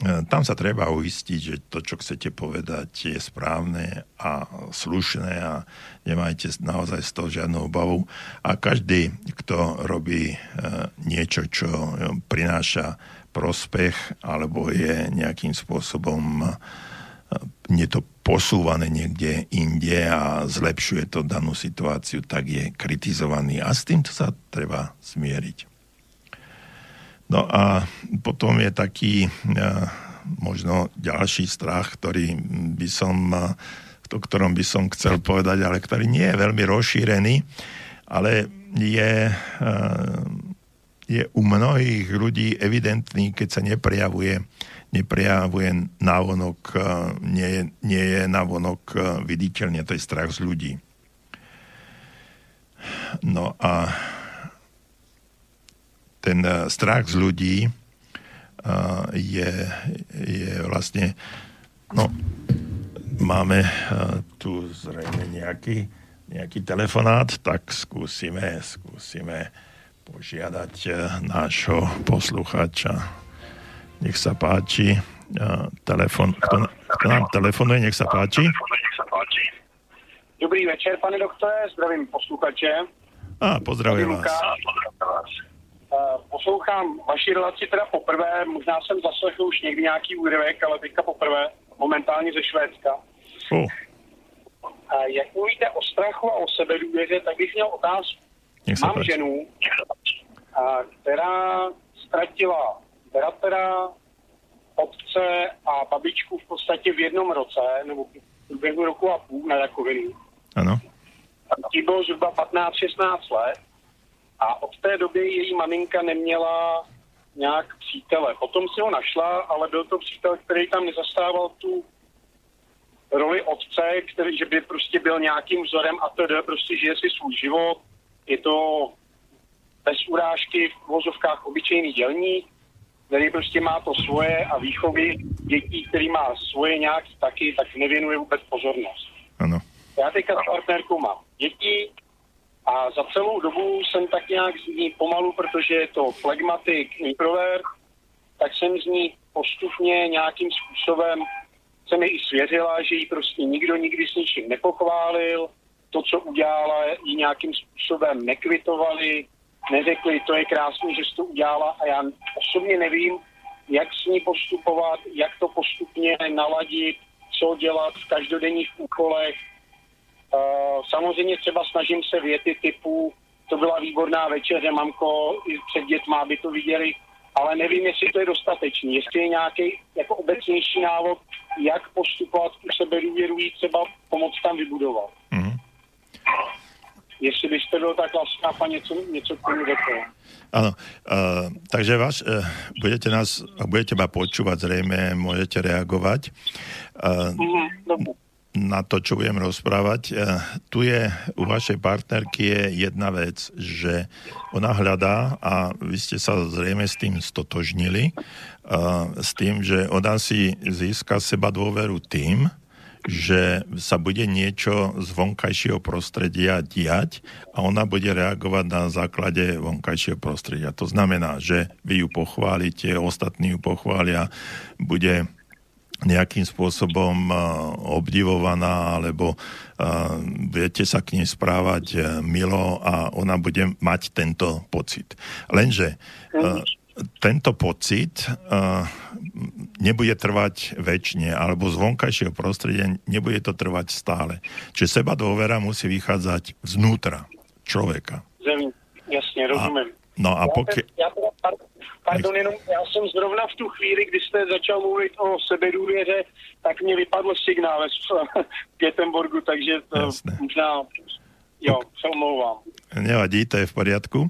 tam sa treba uistiť, že to, čo chcete povedať, je správne a slušné a nemajte naozaj z toho žiadnu obavu. A každý, kto robí e, niečo, čo prináša prospech alebo je nejakým spôsobom e, nie to posúvané niekde inde a zlepšuje to danú situáciu, tak je kritizovaný a s týmto sa treba zmieriť. No a potom je taký e, možno ďalší strach, ktorý by som, e, o ktorom by som chcel povedať, ale ktorý nie je veľmi rozšírený, ale je, e, je u mnohých ľudí evidentný, keď sa neprejavuje, neprejavuje návonok, nie je, nie je návonok viditeľne, to je strach z ľudí. No a ten eh, strach z ľudí eh, je, je vlastne, no, máme eh, tu zrejme nejaký, nejaký telefonát, tak skúsime, skúsime požiadať nášho poslucháča. Nech sa páči. Telefon, kto, kto nám telefonuje, nech sa páči. Dobrý večer, pane doktore, zdravím posluchače. A, pozdravím vás. Eh, poslouchám vaši relaci teda poprvé, možná jsem zaslechl už někdy nějaký úryvek, ale teďka poprvé, momentálně ze Švédska. Uh. Jak mluvíte o strachu a o sebedůvěře, tak bych měl otázku. Mám páči. ženu, která ztratila bratra, otce a babičku v podstatě v jednom roce, nebo v průběhu roku a půl na rakovinu. Ano. Tí bylo zhruba 15-16 let a od té doby její maminka neměla nějak přítele. Potom si ho našla, ale byl to přítel, který tam nezastával tu roli otce, který, že by prostě byl nějakým vzorem a to prostě žije si svůj život. Je to bez urážky v vozovkách obyčejný dělník, který prostě má to svoje a výchovy dětí, který má svoje nějaký taky, tak nevěnuje vůbec pozornost. Ano. Já teďka s partnerkou mám děti, a za celou dobu jsem tak nějak z ní pomalu, protože je to flegmatik introvert, tak jsem z ní postupně nějakým způsobem se mi i svěřila, že ji prostě nikdo nikdy s ničím nepochválil, to, co udělala, ji nějakým způsobem nekvitovali, neřekli, to je krásné, že jsi to udělala a já osobně nevím, jak s ní postupovat, jak to postupně naladit, co dělat v každodenních úkolech. Uh, samozřejmě třeba snažím se věty typu, to byla výborná večeře, mamko, i před dětma, aby to viděli, ale nevím, jestli to je dostatečný, jestli je nějaký jako obecnější návod, jak postupovat u sebe důvěrují třeba pomoc tam vybudovat. Mm-hmm. Jestli byste byl tak laskavá něco, něco k tomu řekl. Áno, uh, takže vás, uh, budete nás, budete ma počúvať, zrejme môžete reagovať. Uh, mm-hmm na to, čo budem rozprávať. E, tu je u vašej partnerky je jedna vec, že ona hľadá a vy ste sa zrejme s tým stotožnili, e, s tým, že ona si získa seba dôveru tým, že sa bude niečo z vonkajšieho prostredia diať a ona bude reagovať na základe vonkajšieho prostredia. To znamená, že vy ju pochválite, ostatní ju pochvália, bude nejakým spôsobom uh, obdivovaná, alebo uh, budete sa k nej správať uh, milo a ona bude mať tento pocit. Lenže tento pocit nebude trvať väčšine, alebo z vonkajšieho prostredia nebude to trvať stále. Čiže seba dôvera musí vychádzať znútra človeka. Zem, jasne, rozumiem. No a pokiaľ... Ja, ja, Pardon, jenom já jsem zrovna v tu chvíli, kdy jste začal mluvit o sebedůvěře, tak mě vypadl signál v Pětenborgu, takže to Jasne. možná Jo, sa. Nevadí, to je v poriadku.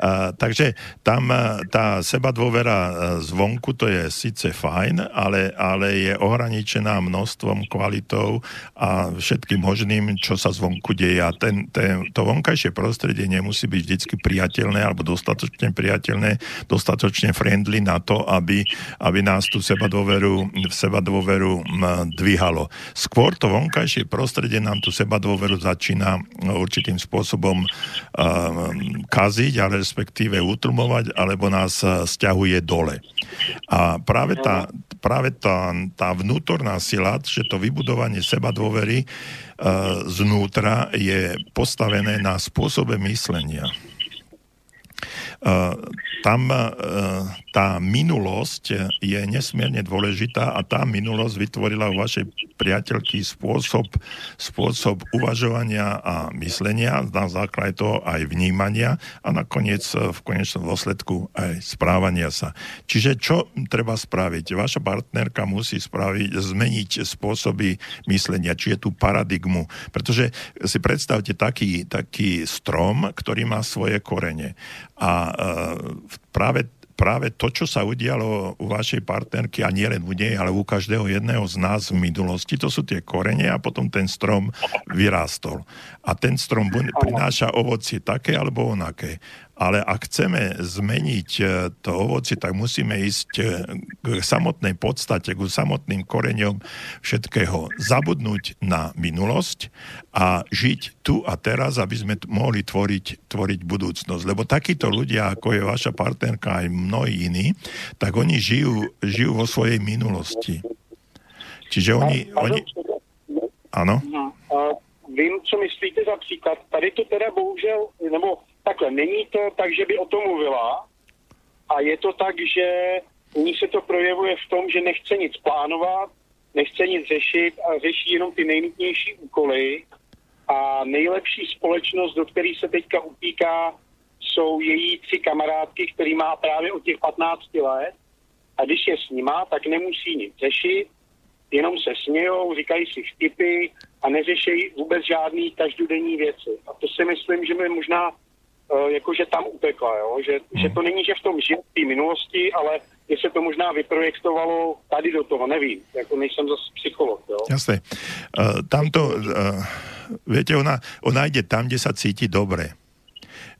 A, takže tam tá seba dôvera zvonku, to je síce fajn, ale, ale je ohraničená množstvom kvalitou a všetkým možným, čo sa zvonku deje. A ten, ten, to vonkajšie prostredie nemusí byť vždy priateľné alebo dostatočne priateľné, dostatočne friendly na to, aby, aby nás tú seba dôveru, seba dôveru dvíhalo. Skôr to vonkajšie prostredie nám tú seba dôveru začína určitým spôsobom uh, kaziť, ale respektíve utlmovať, alebo nás uh, stiahuje dole. A práve tá, práve tá, tá vnútorná sila, že to vybudovanie seba dôvery uh, znútra je postavené na spôsobe myslenia. Uh, tam uh, tá minulosť je nesmierne dôležitá a tá minulosť vytvorila u vašej priateľky spôsob, spôsob uvažovania a myslenia, na základe toho aj vnímania a nakoniec v konečnom dôsledku aj správania sa. Čiže čo treba spraviť? Vaša partnerka musí spraviť, zmeniť spôsoby myslenia, či je tu paradigmu. Pretože si predstavte taký, taký strom, ktorý má svoje korene. A uh, práve práve to, čo sa udialo u vašej partnerky, a nie len u nej, ale u každého jedného z nás v minulosti, to sú tie korene a potom ten strom vyrástol. A ten strom prináša ovocie také alebo onaké. Ale ak chceme zmeniť e, to ovoci, tak musíme ísť e, k samotnej podstate, k samotným koreňom všetkého. Zabudnúť na minulosť a žiť tu a teraz, aby sme mohli tvoriť, tvoriť budúcnosť. Lebo takíto ľudia, ako je vaša partnerka aj mnohí iní, tak oni žijú, žijú vo svojej minulosti. Čiže oni... oni... Áno? Vím, co myslíte za příklad. Tady to teda bohužel, nebo takhle, není to tak, že by o tom mluvila. A je to tak, že u ní se to projevuje v tom, že nechce nic plánovat, nechce nic řešit a řeší jenom ty nejnutnější úkoly. A nejlepší společnost, do které se teďka upíká, jsou její tři kamarádky, který má právě od těch 15 let. A když je s nima, tak nemusí nic řešit, jenom se smějou, říkají si vtipy a neřešejí vůbec žádný každodenní věci. A to si myslím, že mi možná jakože tam utekla, jo? Že, hmm. že to není, že v tom té minulosti, ale že se to možná vyprojektovalo tady do toho, nevím, jako nejsem zase psycholog. Jo? Jasné. Uh, tamto, uh, viete, ona, ona ide tam, kde sa cíti dobre.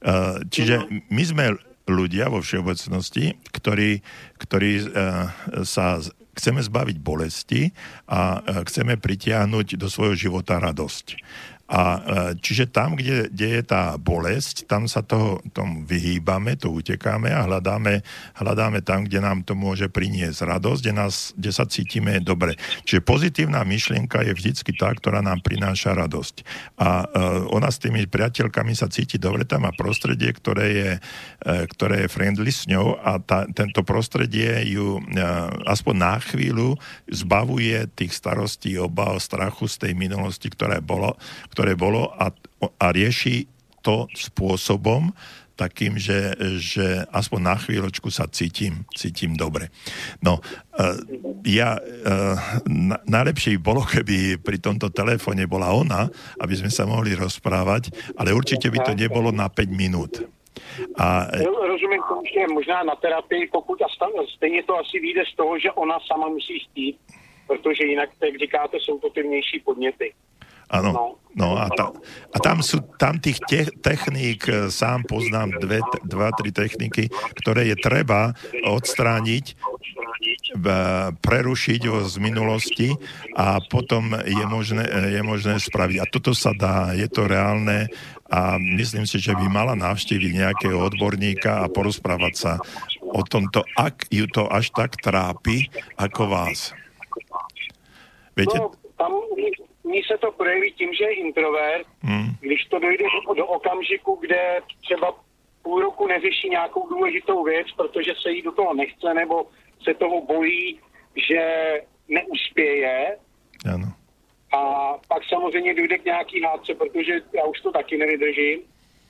Uh, čiže mm-hmm. my sme ľudia vo všeobecnosti, ktorí, ktorí uh, sa chceme zbaviť bolesti a uh, chceme pritiahnuť do svojho života radosť. A čiže tam, kde, kde je tá bolesť, tam sa toho, tomu vyhýbame, to utekáme a hľadáme, hľadáme tam, kde nám to môže priniesť radosť, kde, nás, kde sa cítime dobre. Čiže pozitívna myšlienka je vždycky tá, ktorá nám prináša radosť. A ona s tými priateľkami sa cíti dobre, tam má prostredie, ktoré je, ktoré je friendly s ňou a tá, tento prostredie ju aspoň na chvíľu zbavuje tých starostí, obav, strachu z tej minulosti, ktoré bolo, ktoré bolo a, a rieši to spôsobom, takým, že, že aspoň na chvíľočku sa cítim, cítim dobre. No, uh, ja, uh, na, najlepšie bolo, keby pri tomto telefóne bola ona, aby sme sa mohli rozprávať, ale určite by to nebolo na 5 minút. A... Rozumím tomu, že možná na terapii, pokud a stejně to asi vyjde z toho, že ona sama musí chtít, protože jinak, jak říkáte, jsou to ty vnější podněty. Áno, no, no a, ta, a tam sú, tam tých te, techník, e, sám poznám dve, dva, tri techniky, ktoré je treba odstrániť, prerušiť z minulosti a potom je možné, e, je možné spraviť. A toto sa dá, je to reálne a myslím si, že by mala navštíviť nejakého odborníka a porozprávať sa o tomto, ak ju to až tak trápi, ako vás. Viete? No, tam ní se to projeví tím, že je introvert, hmm. když to dojde do okamžiku, kde třeba půl roku neřeší nějakou důležitou věc, protože se jí do toho nechce nebo se toho bojí, že neuspěje. Ano. A pak samozřejmě dojde k nějaký hádce, protože já už to taky nevydržím.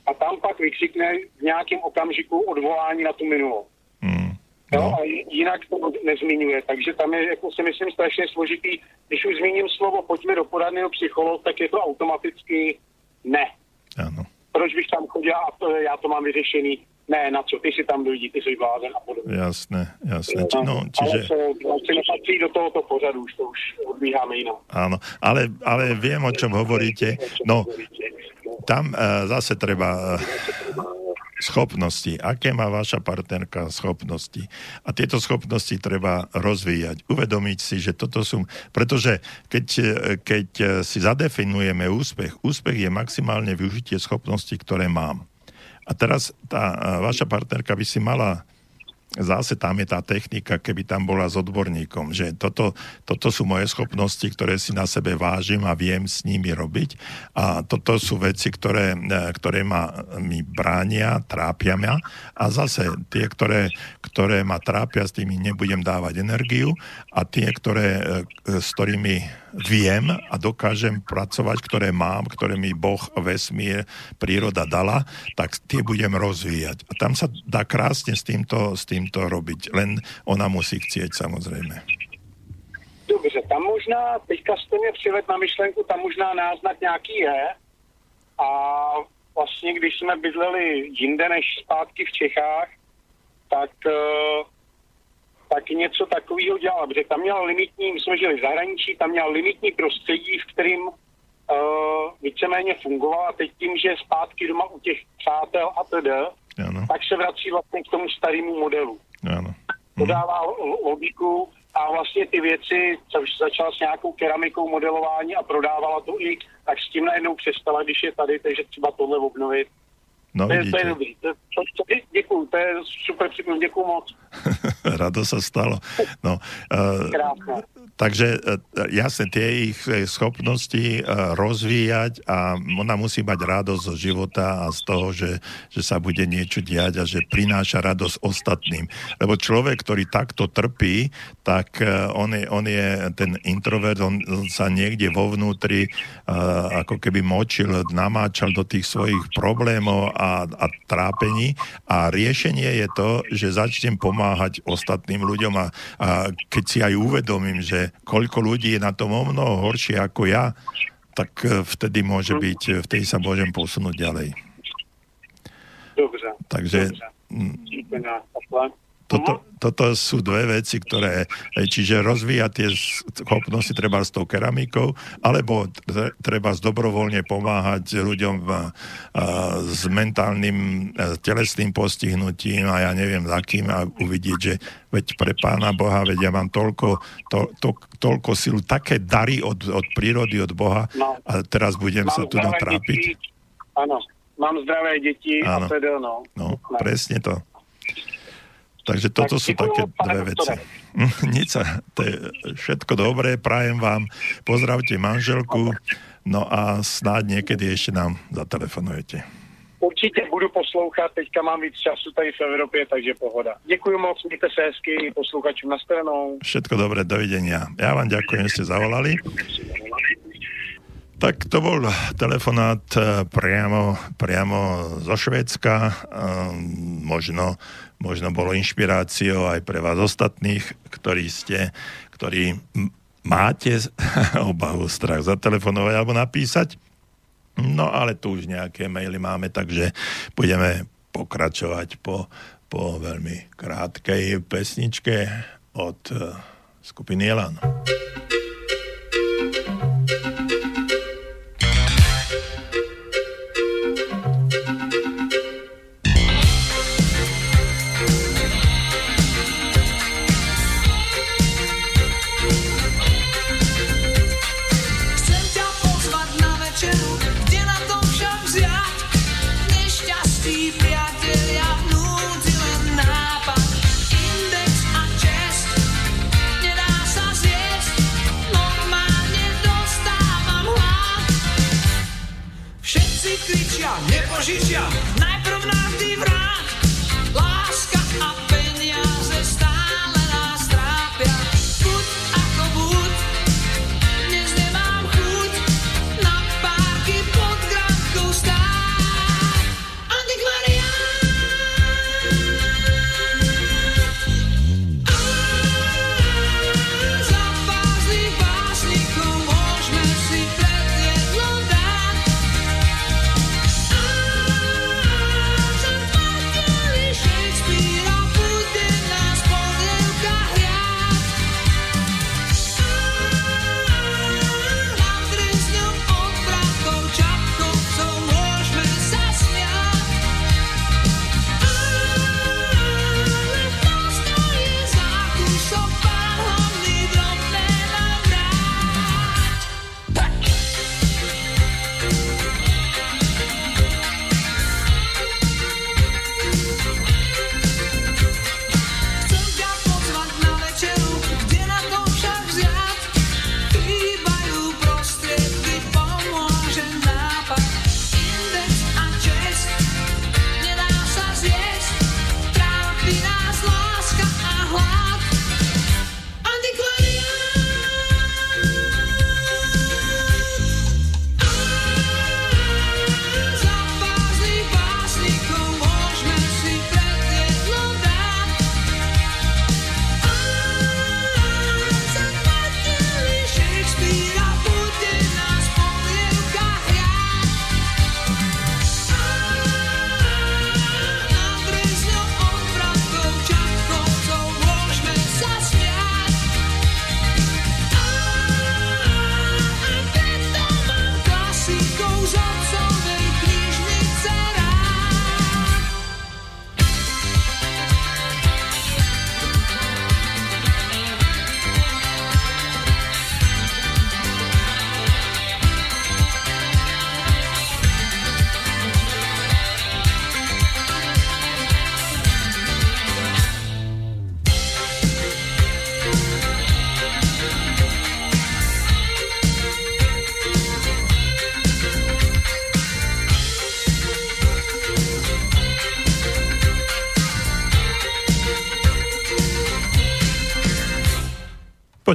A tam pak vykřikne v nějakém okamžiku odvolání na tu minulou. No. Jo, a jinak to nezmiňuje. Takže tam je, jako si myslím, strašně složitý. Když už zmíním slovo pojďme do poradného psychologa, tak je to automaticky ne. Ano. Proč bych tam chodil a to, já to mám vyřešený? Ne, na co, ty si tam dojdi, ty jsi blázen a podobně. Jasné, jasné. No, no, čiže... Ale to do tohoto pořadu, už to už odbíháme jinam. Áno, ale, ale viem, o čom hovoríte. No, tam uh, zase treba uh, schopnosti. Aké má vaša partnerka schopnosti? A tieto schopnosti treba rozvíjať. Uvedomiť si, že toto sú... Pretože keď, keď si zadefinujeme úspech, úspech je maximálne využitie schopností, ktoré mám. A teraz tá vaša partnerka by si mala zase tam je tá technika, keby tam bola s odborníkom, že toto, toto sú moje schopnosti, ktoré si na sebe vážim a viem s nimi robiť. A toto sú veci, ktoré, e, ktoré ma, mi bránia, trápia ma. A zase tie, ktoré, ktoré ma trápia, s tými nebudem dávať energiu. A tie, ktoré, e, s ktorými viem a dokážem pracovať, ktoré mám, ktoré mi Boh, vesmír, príroda dala, tak tie budem rozvíjať. A tam sa dá krásne s týmto, s týmto robiť. Len ona musí chcieť samozrejme. Dobře, tam možná, teďka jste mě přived na myšlenku, tam možná náznak nějaký je. A vlastně, když jsme bydleli jinde než zpátky v Čechách, tak uh, tak něco takového dělal, protože tam měl limitní, my jsme žili v zahraničí, tam měl limitní prostředí, v kterým uh, víceméně fungoval a teď tím, že je zpátky doma u těch přátel a td., ano. tak se vrací vlastně k tomu starému modelu. Ano. To dává logiku a vlastně ty věci, co začala s nějakou keramikou modelování a prodávala to i, tak s tím najednou přestala, když je tady, takže třeba tohle obnovit No, to, je, to je dobrý. To, to, to, to je super připomínka, děkuju moc. Rado sa stalo. No, uh, takže uh, jasne, tie ich eh, schopnosti rozvíjať a ona musí mať radosť zo života a z toho, že, že sa bude niečo diať a že prináša radosť ostatným. Lebo človek, ktorý takto trpí, tak on, je, on je ten introvert, on, sa niekde vo vnútri ako keby močil, namáčal do tých svojich problémov a a, trápení a riešenie je to, že začnem pomáhať ostatným ľuďom a, a keď si aj uvedomím, že koľko ľudí je na tom o mnoho horšie ako ja, tak e, vtedy môže byť, e, vtedy sa môžem posunúť ďalej. Dobře. Takže... Dobře. Toto, toto sú dve veci, ktoré, čiže rozvíjať tie schopnosti treba s tou keramikou, alebo treba dobrovoľne pomáhať ľuďom a, a, s mentálnym a, telesným postihnutím a ja neviem za kým a uvidieť, že veď pre pána Boha, veď ja mám toľko, to, to, toľko silu, také dary od, od prírody, od Boha no, a teraz budem sa tu natrápiť. Áno, mám zdravé deti a teda no. No, presne to. Takže toto tak, sú také dve veci. Nič sa, to je všetko dobré, prajem vám, pozdravte manželku, no a snáď niekedy ešte nám zatelefonujete. Určitě budu poslouchat, teďka mám víc času tady v Evropě, takže pohoda. Děkuji moc, mějte se hezky, posluchačům na stranou. Všetko dobré, dovidenia. Ja vám ďakujem, že ste zavolali. Tak to bol telefonát eh, priamo, priamo zo Švédska. Um, možno možno bolo inšpiráciou aj pre vás ostatných, ktorí ste, ktorí máte obavu, strach zatelefonovať alebo napísať. No ale tu už nejaké maily máme, takže budeme pokračovať po, po veľmi krátkej pesničke od eh, skupiny Elan. nepožičia.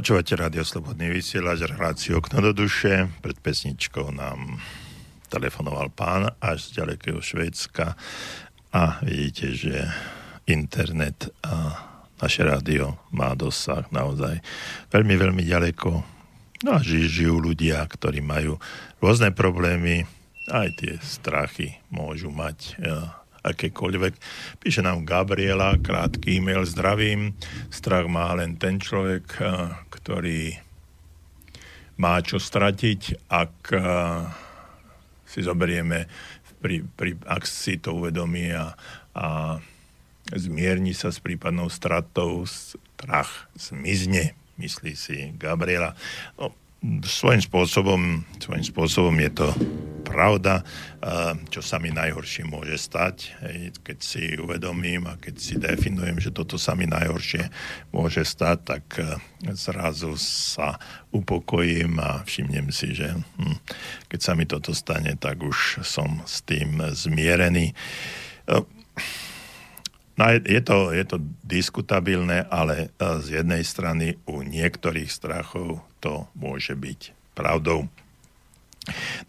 Počúvate Radio Slobodný vysielač, reláciu okno do duše. Pred pesničkou nám telefonoval pán až z ďalekého Švédska a vidíte, že internet a naše rádio má dosah naozaj veľmi, veľmi ďaleko. No a žijú ľudia, ktorí majú rôzne problémy, aj tie strachy môžu mať akékoľvek. Píše nám Gabriela, krátky e-mail, zdravím. Strach má len ten človek, ktorý má čo stratiť, ak si zoberieme, pri, pri, ak si to uvedomí a, a zmierni sa s prípadnou stratou, strach zmizne, myslí si Gabriela. No, svojím spôsobom, svojím spôsobom je to pravda, čo sa mi najhoršie môže stať, keď si uvedomím a keď si definujem, že toto sa mi najhoršie môže stať, tak e, zrazu sa upokojím a všimnem si, že hm, keď sa mi toto stane, tak už som s tým zmierený. No je to, je to diskutabilné, ale e, z jednej strany u niektorých strachov to môže byť pravdou.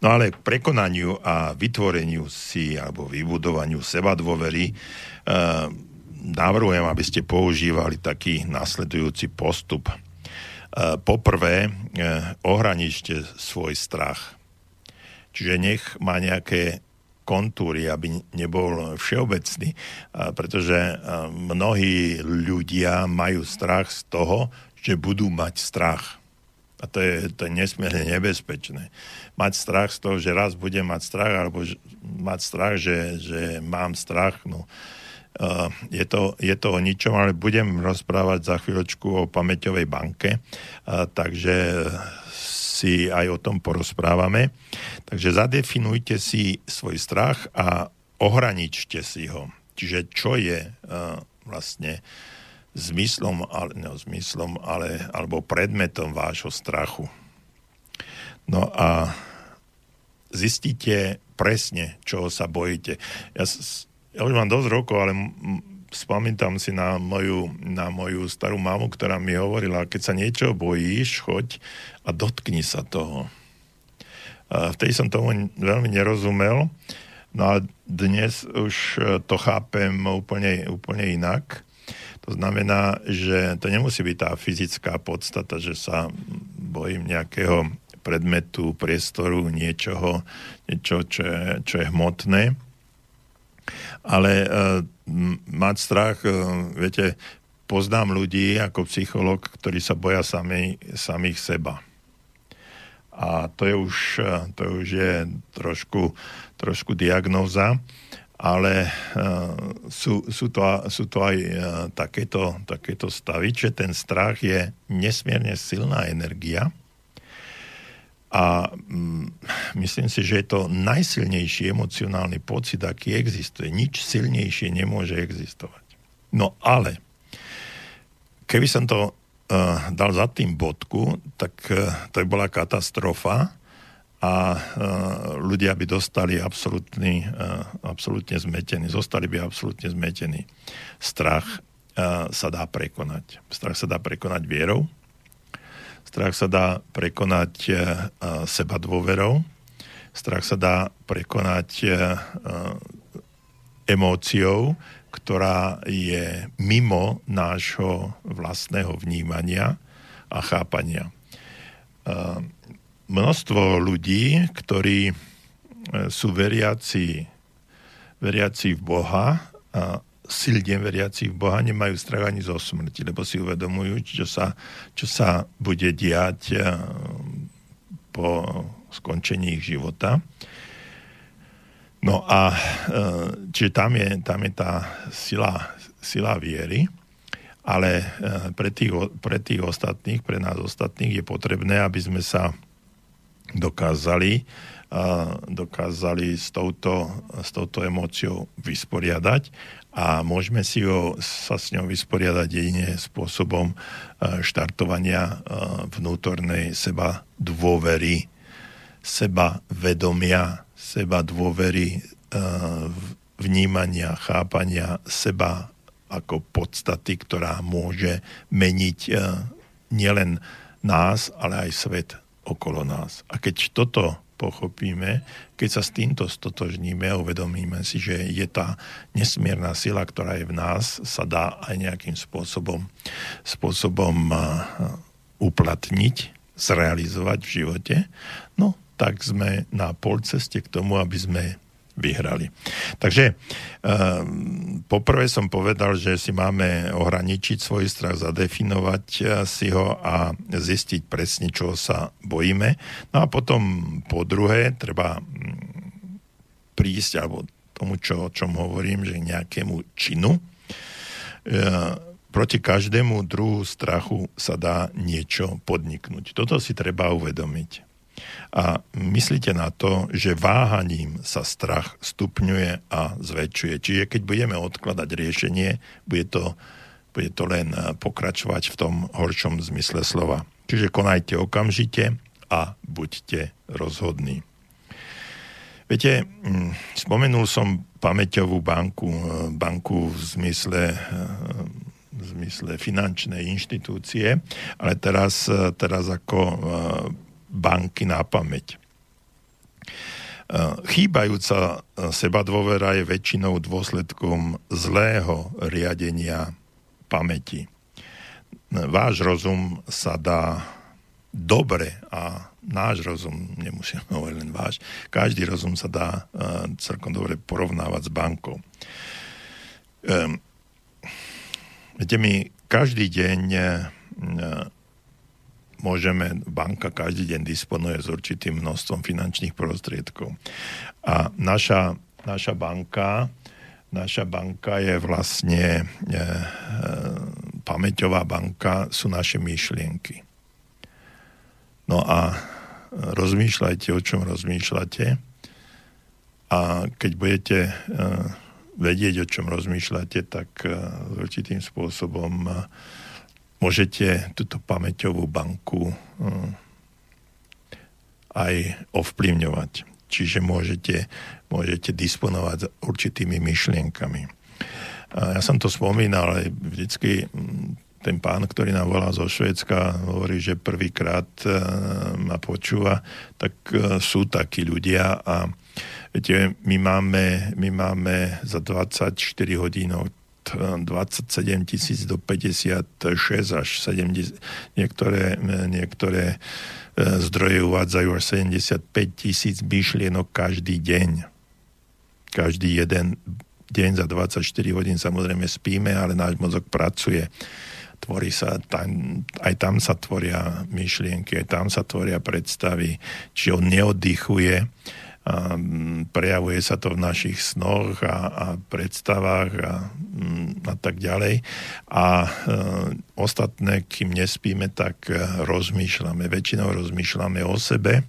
No ale k prekonaniu a vytvoreniu si alebo vybudovaniu seba dôvery e, navrhujem, aby ste používali taký nasledujúci postup. E, poprvé, e, ohraničte svoj strach. Čiže nech má nejaké kontúry, aby nebol všeobecný, pretože mnohí ľudia majú strach z toho, že budú mať strach. A to je, to je nesmierne nebezpečné. Mať strach z toho, že raz budem mať strach, alebo mať strach, že, že mám strach, no, je, to, je to o ničom, ale budem rozprávať za chvíľočku o pamäťovej banke, takže si aj o tom porozprávame. Takže zadefinujte si svoj strach a ohraničte si ho. Čiže čo je uh, vlastne zmyslom, ale, no, zmyslom ale, alebo predmetom vášho strachu. No a zistíte presne, čoho sa bojíte. Ja, ja už mám dosť rokov, ale spomínam si na moju, na moju starú mamu, ktorá mi hovorila, keď sa niečo bojíš, choď a dotkni sa toho. A vtedy som tomu veľmi nerozumel, no a dnes už to chápem úplne, úplne inak. To znamená, že to nemusí byť tá fyzická podstata, že sa bojím nejakého predmetu, priestoru, niečoho, niečo, čo je, čo je hmotné. Ale uh, mať strach, uh, viete, poznám ľudí ako psycholog, ktorí sa boja sami, samých seba. A to je už, to už je trošku, trošku diagnóza, ale uh, sú, sú, to, sú to aj uh, takéto, takéto stavy, že ten strach je nesmierne silná energia a um, myslím si, že je to najsilnejší emocionálny pocit, aký existuje. Nič silnejšie nemôže existovať. No ale, keby som to dal za tým bodku, tak uh, to by bola katastrofa a uh, ľudia by dostali absolútny, absolútne zmetení, zostali by absolútne zmetení. Strach sa dá prekonať. Strach sa dá prekonať vierou, strach sa dá prekonať seba dôverou, strach sa dá prekonať emóciou, ktorá je mimo nášho vlastného vnímania a chápania. Množstvo ľudí, ktorí e, sú veriaci, veriaci v Boha, a silne veriaci v Boha, nemajú strach ani zo smrti, lebo si uvedomujú, čo sa, čo sa bude diať e, po skončení ich života. No a e, čiže tam je, tam je tá sila, sila viery, ale e, pre tých, pre tých ostatných, pre nás ostatných je potrebné, aby sme sa dokázali, dokázali s touto, s touto emóciou vysporiadať a môžeme si ho, sa s ňou vysporiadať jedine spôsobom štartovania vnútornej seba dôvery, seba vedomia, seba dôvery, e, vnímania, chápania seba ako podstaty, ktorá môže meniť e, nielen nás, ale aj svet okolo nás. A keď toto pochopíme, keď sa s týmto stotožníme uvedomíme si, že je tá nesmierna sila, ktorá je v nás, sa dá aj nejakým spôsobom, spôsobom e, uplatniť, zrealizovať v živote, no tak sme na polceste k tomu, aby sme vyhrali. Takže poprvé som povedal, že si máme ohraničiť svoj strach, zadefinovať si ho a zistiť presne, čo sa bojíme. No a potom po druhé, treba mm, prísť, alebo tomu, čo, o čom hovorím, že nejakému činu, proti každému druhu strachu sa dá niečo podniknúť. Toto si treba uvedomiť. A myslíte na to, že váhaním sa strach stupňuje a zväčšuje. Čiže keď budeme odkladať riešenie, bude to, bude to len pokračovať v tom horšom zmysle slova. Čiže konajte okamžite a buďte rozhodní. Viete, mm, spomenul som pamäťovú banku, banku v zmysle v zmysle finančnej inštitúcie, ale teraz, teraz ako banky na pamäť. E, chýbajúca seba dôvera je väčšinou dôsledkom zlého riadenia pamäti. Váš rozum sa dá dobre a náš rozum, nemusím hovoriť len váš, každý rozum sa dá uh, celkom dobre porovnávať s bankou. Um, Viete, my každý deň e, môžeme, banka každý deň disponuje s určitým množstvom finančných prostriedkov. A naša, naša banka naša banka je vlastne e, e, pamäťová banka, sú naše myšlienky. No a rozmýšľajte, o čom rozmýšľate a keď budete e, vedieť, o čom rozmýšľate, tak eh, určitým spôsobom eh, môžete túto pamäťovú banku eh, aj ovplyvňovať. Čiže môžete, môžete disponovať určitými myšlienkami. Ja som to spomínal, ale vždycky hm, ten pán, ktorý nám volá zo Švédska, hovorí, že prvýkrát ma počúva, tak sú takí ľudia a Viete, my máme, my máme za 24 hodín od 27 tisíc do 56 až 70, niektoré, niektoré e, zdroje uvádzajú až 75 tisíc myšlienok každý deň. Každý jeden deň za 24 hodín samozrejme spíme, ale náš mozog pracuje. Tvorí sa, tam, aj tam sa tvoria myšlienky, aj tam sa tvoria predstavy, či on neoddychuje prejavuje sa to v našich snoch a, a predstavách a, mm, a tak ďalej. A e, ostatné, kým nespíme, tak e, rozmýšľame. Väčšinou rozmýšľame o sebe,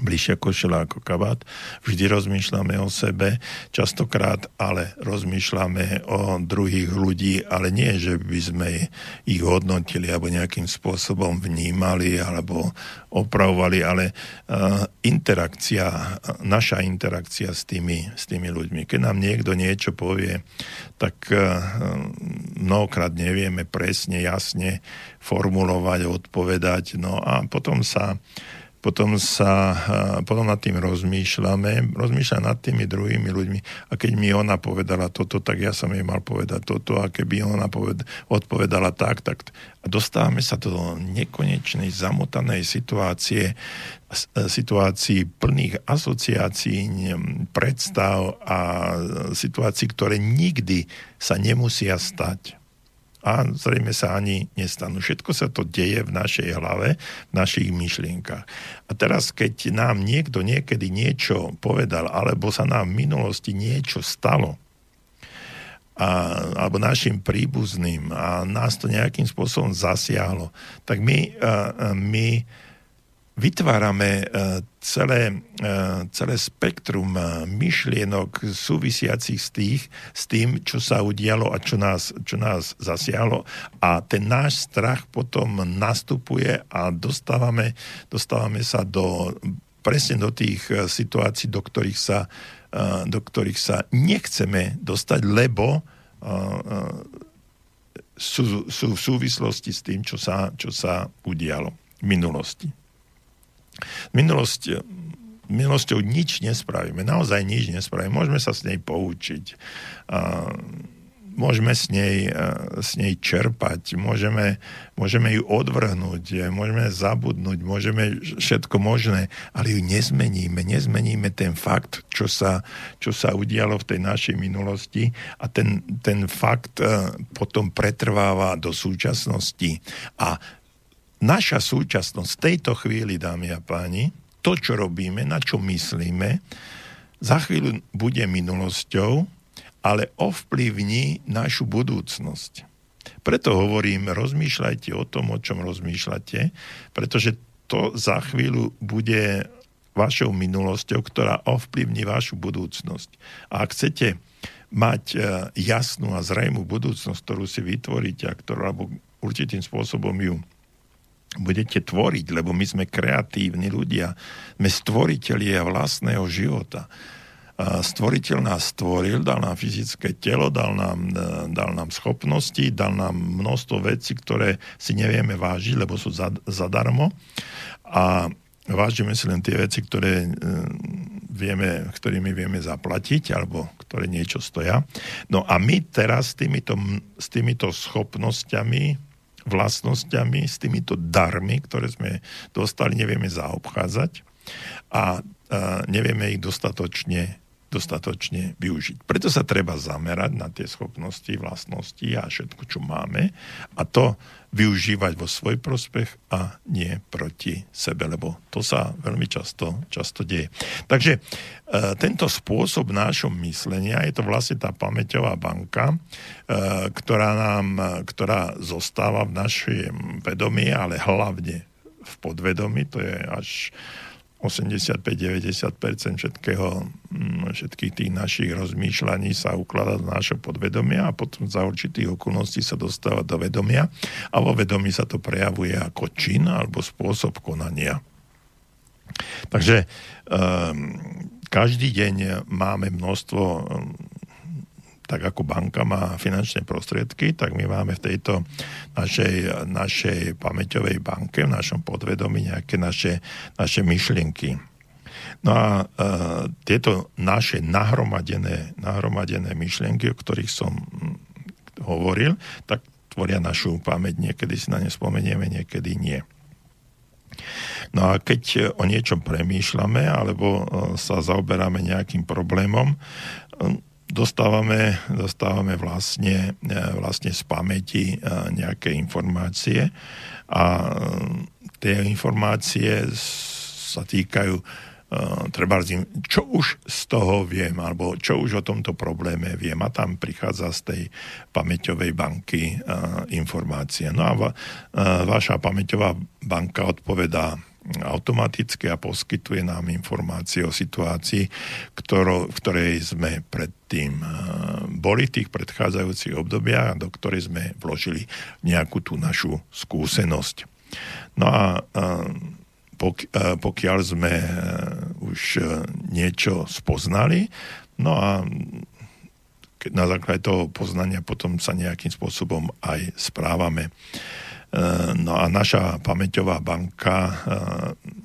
bližšia košela ako kabát. Vždy rozmýšľame o sebe, častokrát ale rozmýšľame o druhých ľudí, ale nie, že by sme ich hodnotili alebo nejakým spôsobom vnímali alebo opravovali, ale uh, interakcia, naša interakcia s tými, s tými ľuďmi. Keď nám niekto niečo povie, tak uh, mnohokrát nevieme presne, jasne formulovať, odpovedať, no a potom sa potom sa, potom nad tým rozmýšľame, rozmýšľa nad tými druhými ľuďmi. A keď mi ona povedala toto, tak ja som jej mal povedať toto. A keby ona poved, odpovedala tak, tak a dostávame sa do nekonečnej zamotanej situácie, situácií plných asociácií, predstav a situácií, ktoré nikdy sa nemusia stať a zrejme sa ani nestanú. Všetko sa to deje v našej hlave, v našich myšlienkach. A teraz, keď nám niekto niekedy niečo povedal, alebo sa nám v minulosti niečo stalo, a, alebo našim príbuzným a nás to nejakým spôsobom zasiahlo, tak my, a, my vytvárame e, celé, e, celé spektrum e, myšlienok súvisiacich s, tých, s tým, čo sa udialo a čo nás, čo nás zasiahlo a ten náš strach potom nastupuje a dostávame, dostávame sa do, presne do tých situácií, do ktorých sa, do ktorých sa nechceme dostať, lebo sú, sú v súvislosti s tým, čo sa, čo sa udialo v minulosti. Minulosť, minulosťou nič nespravíme, naozaj nič nespravíme. Môžeme sa s nej poučiť. Môžeme s nej, s nej čerpať, môžeme, môžeme ju odvrhnúť, môžeme zabudnúť, môžeme všetko možné, ale ju nezmeníme. Nezmeníme ten fakt, čo sa, čo sa udialo v tej našej minulosti a ten, ten fakt e, potom pretrváva do súčasnosti. A naša súčasnosť v tejto chvíli, dámy a páni, to, čo robíme, na čo myslíme, za chvíľu bude minulosťou, ale ovplyvní našu budúcnosť. Preto hovorím, rozmýšľajte o tom, o čom rozmýšľate, pretože to za chvíľu bude vašou minulosťou, ktorá ovplyvní vašu budúcnosť. A ak chcete mať e, jasnú a zrejmú budúcnosť, ktorú si vytvoríte a ktorú, alebo určitým spôsobom ju budete tvoriť, lebo my sme kreatívni ľudia, sme stvoriteľia vlastného života. Stvoriteľ nás stvoril, dal nám fyzické telo, dal nám, e, dal nám schopnosti, dal nám množstvo vecí, ktoré si nevieme vážiť, lebo sú zadarmo. A vážime si len tie veci, ktoré e, vieme, ktorými vieme zaplatiť, alebo ktoré niečo stoja. No a my teraz s týmito, s týmito schopnosťami vlastnosťami, s týmito darmi, ktoré sme dostali, nevieme zaobchádzať a, nevieme ich dostatočne dostatočne využiť. Preto sa treba zamerať na tie schopnosti, vlastnosti a všetko, čo máme a to využívať vo svoj prospech a nie proti sebe, lebo to sa veľmi často, často deje. Takže e, tento spôsob nášho myslenia je to vlastne tá pamäťová banka, e, ktorá nám, ktorá zostáva v našom vedomí, ale hlavne v podvedomí, to je až 85-90% všetkého, mm, všetkých tých našich rozmýšľaní sa ukladá do nášho podvedomia a potom za určitých okolností sa dostáva do vedomia a vo vedomí sa to prejavuje ako čin alebo spôsob konania. Takže um, každý deň máme množstvo um, tak ako banka má finančné prostriedky, tak my máme v tejto našej, našej pamäťovej banke, v našom podvedomí nejaké naše, naše myšlienky. No a e, tieto naše nahromadené, nahromadené myšlienky, o ktorých som hm, hovoril, tak tvoria našu pamäť. Niekedy si na ne spomenieme, niekedy nie. No a keď o niečom premýšľame alebo e, sa zaoberáme nejakým problémom, dostávame, dostávame vlastne, e, vlastne z pamäti e, nejaké informácie a e, tie informácie sa týkajú treba čo už z toho viem, alebo čo už o tomto probléme viem a tam prichádza z tej pamäťovej banky informácie. No a va, vaša pamäťová banka odpovedá automaticky a poskytuje nám informácie o situácii, ktorou, v ktorej sme predtým eh, boli v tých predchádzajúcich obdobiach, do ktorej sme vložili nejakú tú našu skúsenosť. No a eh, eh, pokiaľ sme už niečo spoznali, no a na základe toho poznania potom sa nejakým spôsobom aj správame. No a naša pamäťová banka eh,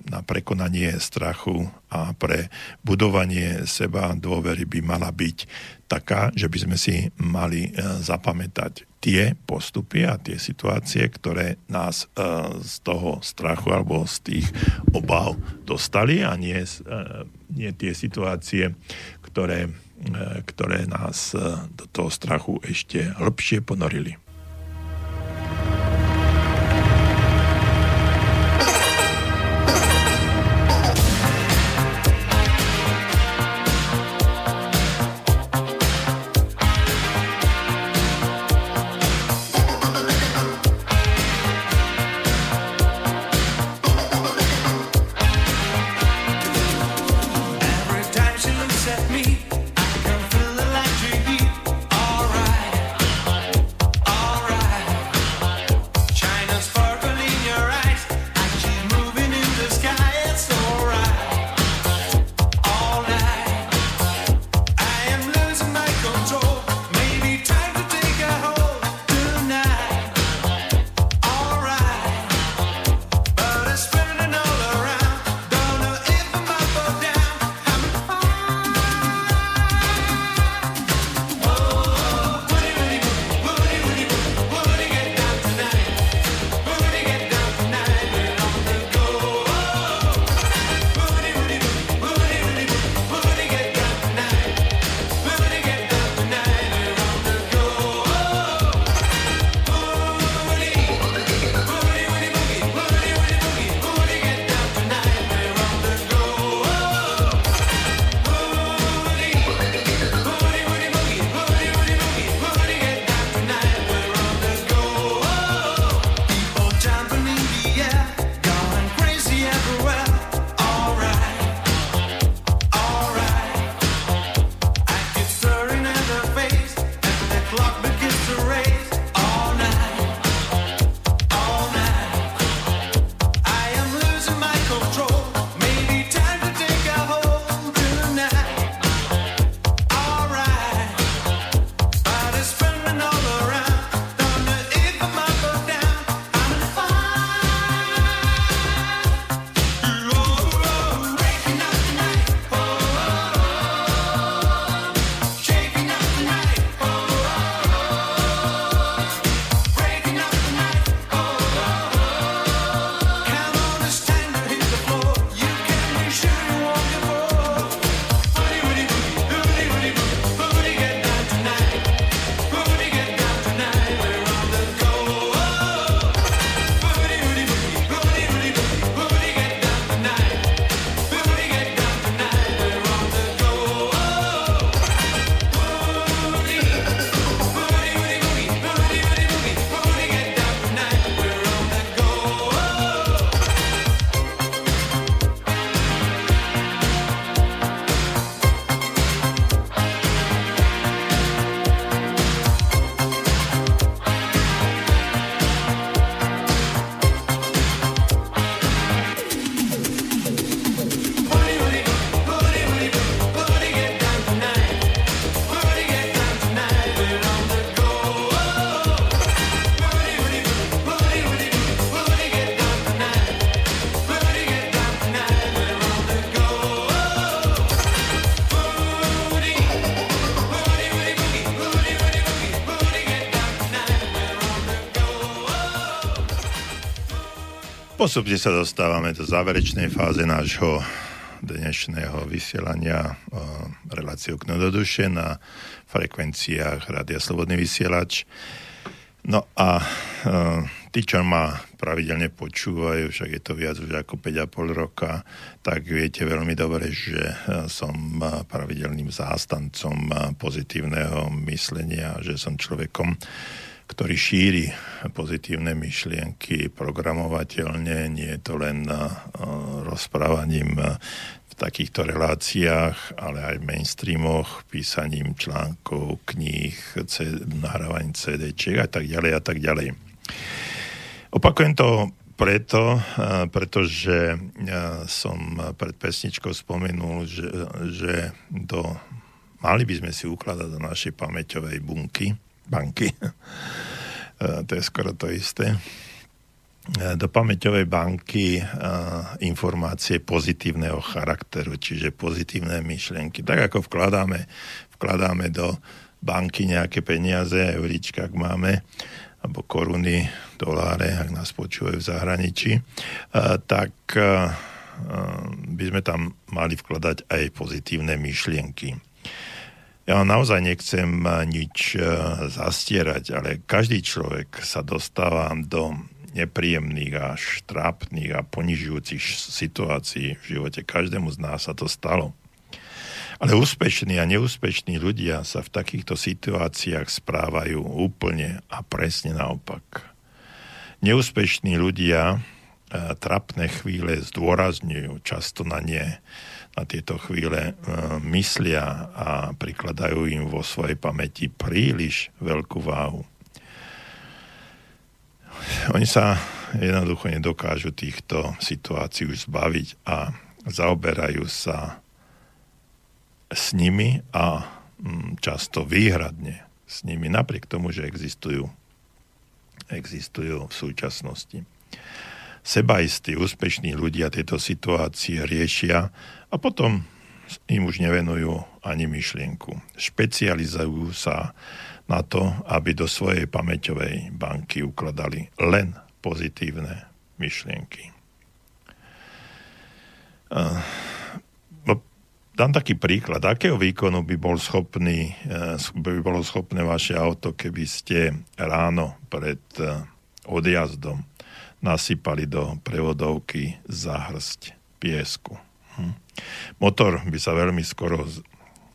na prekonanie strachu a pre budovanie seba dôvery by mala byť taká, že by sme si mali eh, zapamätať tie postupy a tie situácie, ktoré nás z toho strachu alebo z tých obav dostali a nie, nie tie situácie, ktoré, ktoré nás do toho strachu ešte hĺbšie ponorili. Postupne sa dostávame do záverečnej fáze nášho dnešného vysielania reláciu k do duše na frekvenciách Rádia Slobodný vysielač. No a uh, tí, čo ma pravidelne počúvajú, však je to viac už ako 5,5 roka, tak viete veľmi dobre, že som pravidelným zástancom pozitívneho myslenia, že som človekom, ktorý šíri pozitívne myšlienky programovateľne, nie je to len uh, rozprávaním uh, v takýchto reláciách, ale aj v mainstreamoch, písaním článkov, kníh, nahrávaním CD-čiek a tak ďalej a tak ďalej. Opakujem to preto, uh, pretože som pred pesničkou spomenul, že, že do, mali by sme si ukladať do našej pamäťovej bunky, banky. E, to je skoro to isté. E, do pamäťovej banky e, informácie pozitívneho charakteru, čiže pozitívne myšlienky. Tak ako vkladáme, vkladáme do banky nejaké peniaze, euríčka, ak máme, alebo koruny, doláre, ak nás počúvajú v zahraničí, tak by sme tam mali vkladať aj pozitívne myšlienky. Ja naozaj nechcem eh, nič eh, zastierať, ale každý človek sa dostáva do nepríjemných až trápnych a ponižujúcich situácií v živote. Každému z nás sa to stalo. Ale úspešní a neúspešní ľudia sa v takýchto situáciách správajú úplne a presne naopak. Neúspešní ľudia eh, trapné chvíle zdôrazňujú, často na ne na tieto chvíle e, myslia a prikladajú im vo svojej pamäti príliš veľkú váhu. Oni sa jednoducho nedokážu týchto situácií už zbaviť a zaoberajú sa s nimi a mm, často výhradne s nimi, napriek tomu, že existujú, existujú v súčasnosti. Sebaistí, úspešní ľudia tieto situácie riešia a potom im už nevenujú ani myšlienku. Špecializujú sa na to, aby do svojej pamäťovej banky ukladali len pozitívne myšlienky. Dám taký príklad. Akého výkonu by, bol schopný, e, by bolo schopné vaše auto, keby ste ráno pred e, odjazdom nasypali do prevodovky zahrst piesku? Hm. Motor by sa veľmi skoro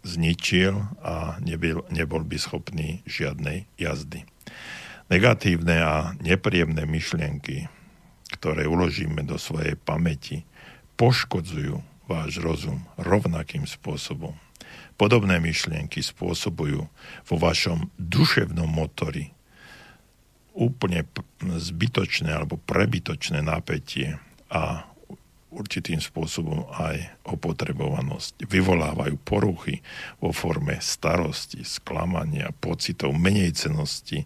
zničil a nebyl, nebol by schopný žiadnej jazdy. Negatívne a nepríjemné myšlienky, ktoré uložíme do svojej pamäti, poškodzujú váš rozum rovnakým spôsobom. Podobné myšlienky spôsobujú vo vašom duševnom motori úplne zbytočné alebo prebytočné napätie a určitým spôsobom aj opotrebovanosť. Vyvolávajú poruchy vo forme starosti, sklamania, pocitov, menejcenosti.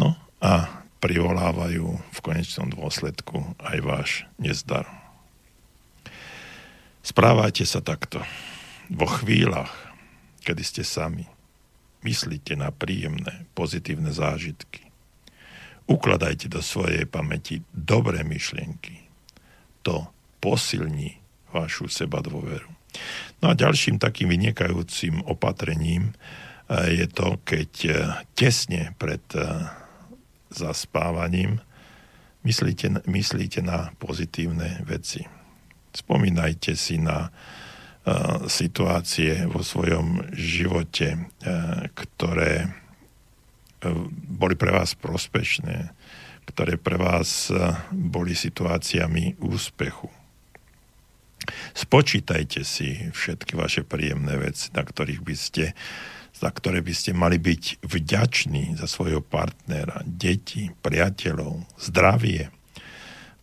No a privolávajú v konečnom dôsledku aj váš nezdar. Správajte sa takto. Vo chvíľach, kedy ste sami, myslíte na príjemné, pozitívne zážitky. Ukladajte do svojej pamäti dobré myšlienky. To posilní vašu seba dôveru. No a ďalším takým vynikajúcim opatrením eh, je to, keď eh, tesne pred eh, zaspávaním myslíte, myslíte na pozitívne veci. Spomínajte si na situácie vo svojom živote, ktoré boli pre vás prospešné, ktoré pre vás boli situáciami úspechu. Spočítajte si všetky vaše príjemné veci, na ktorých by ste, za ktoré by ste mali byť vďační za svojho partnera, deti, priateľov, zdravie,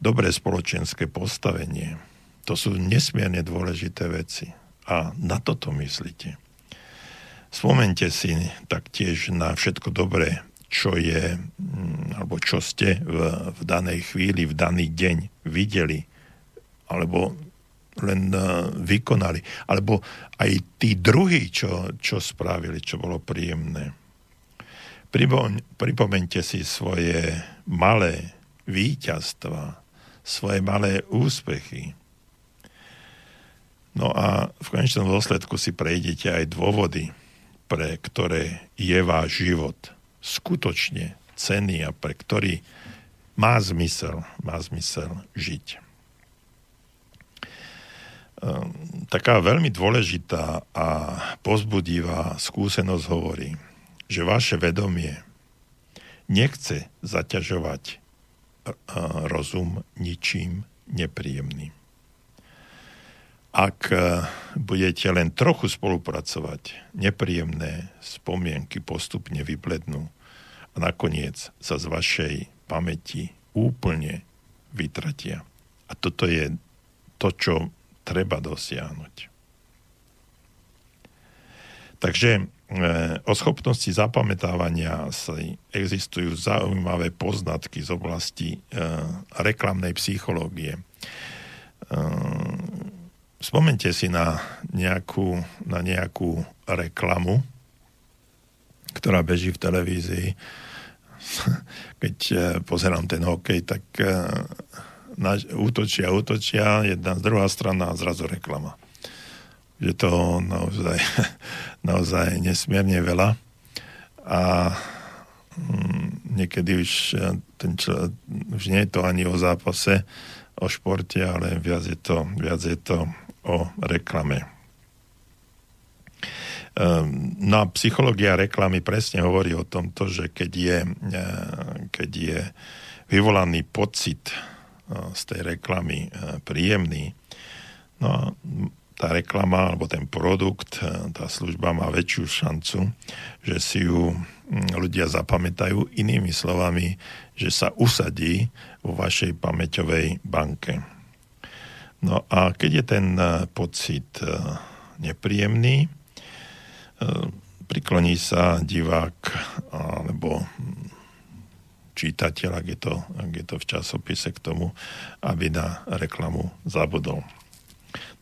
dobré spoločenské postavenie. To sú nesmierne dôležité veci. A na toto myslíte. Spomente si taktiež na všetko dobré, čo je, mm, alebo čo ste v, v danej chvíli, v daný deň videli, alebo len uh, vykonali. Alebo aj tí druhí, čo, čo spravili, čo bolo príjemné. Pripomeňte si svoje malé víťazstva, svoje malé úspechy. No a v konečnom dôsledku si prejdete aj dôvody, pre ktoré je váš život skutočne cenný a pre ktorý má zmysel, má zmysel žiť. Ehm, taká veľmi dôležitá a pozbudivá skúsenosť hovorí, že vaše vedomie nechce zaťažovať e, rozum ničím nepríjemným. Ak e, budete len trochu spolupracovať, nepríjemné spomienky postupne vyblednú a nakoniec sa z vašej pamäti úplne vytratia. A toto je to, čo treba dosiahnuť. Takže e, o schopnosti zapamätávania si existujú zaujímavé poznatky z oblasti e, reklamnej psychológie. E, spomente si na nejakú, na nejakú reklamu, ktorá beží v televízii. Keď pozerám ten hokej, tak útočia, útočia, jedna z druhá strana a zrazu reklama. Je to naozaj, naozaj nesmierne veľa a mm, niekedy už, eh, ten čl- už nie je to ani o zápase, o športe, ale viac je to, viac je to o reklame. Um, no a psychológia reklamy presne hovorí o tomto, že keď je, eh, keď je vyvolaný pocit z tej reklamy príjemný. No a tá reklama alebo ten produkt, tá služba má väčšiu šancu, že si ju ľudia zapamätajú inými slovami, že sa usadí vo vašej pamäťovej banke. No a keď je ten pocit nepríjemný, prikloní sa divák alebo čítateľ, ak je, to, ak je to v časopise k tomu, aby na reklamu zabudol.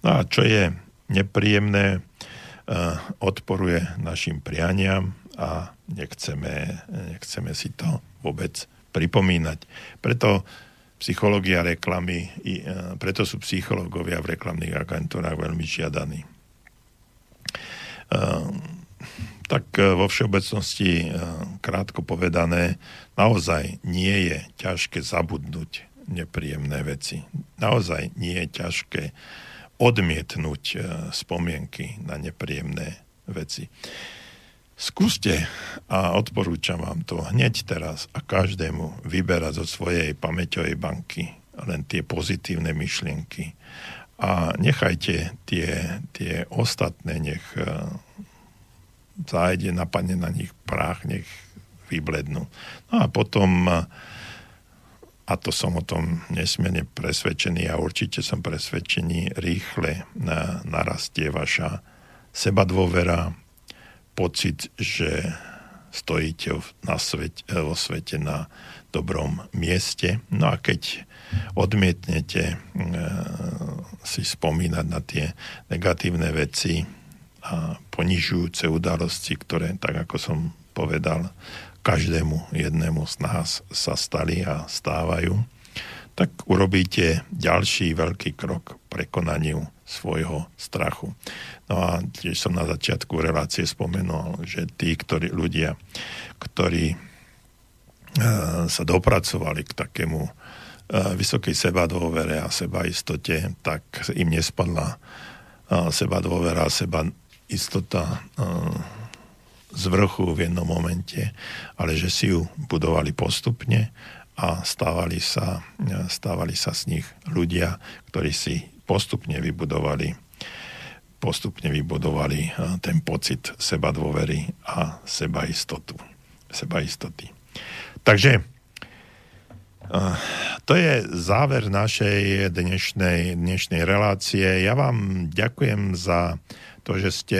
No a čo je nepríjemné, eh, odporuje našim prianiam a nechceme, nechceme si to vôbec pripomínať. Preto psychológia reklamy, eh, preto sú psychológovia v reklamných agentúrách veľmi žiadaní. Tak vo všeobecnosti krátko povedané, naozaj nie je ťažké zabudnúť nepríjemné veci. Naozaj nie je ťažké odmietnúť e, spomienky na nepríjemné veci. Skúste a odporúčam vám to hneď teraz a každému vyberať zo svojej pamäťovej banky len tie pozitívne myšlienky a nechajte tie, tie ostatné, nech e, zájde, napadne na nich prach, nech vyblednú. No a potom, a to som o tom nesmierne presvedčený a určite som presvedčený, rýchle narastie vaša sebadôvera, pocit, že stojíte na svet, vo svete na dobrom mieste. No a keď odmietnete e, si spomínať na tie negatívne veci a ponižujúce udalosti, ktoré, tak ako som povedal, každému jednému z nás sa stali a stávajú, tak urobíte ďalší veľký krok prekonaniu svojho strachu. No a tiež som na začiatku relácie spomenul, že tí, ktorí ľudia, ktorí e, sa dopracovali k takému e, vysokej sebadôvere a sebaistote, tak im nespadla e, sebadôvera a seba istota z vrchu v jednom momente, ale že si ju budovali postupne a stávali sa, stávali sa z nich ľudia, ktorí si postupne vybudovali postupne vybudovali ten pocit seba dôvery a seba istotu. Seba istoty. Takže to je záver našej dnešnej, dnešnej relácie. Ja vám ďakujem za to, že ste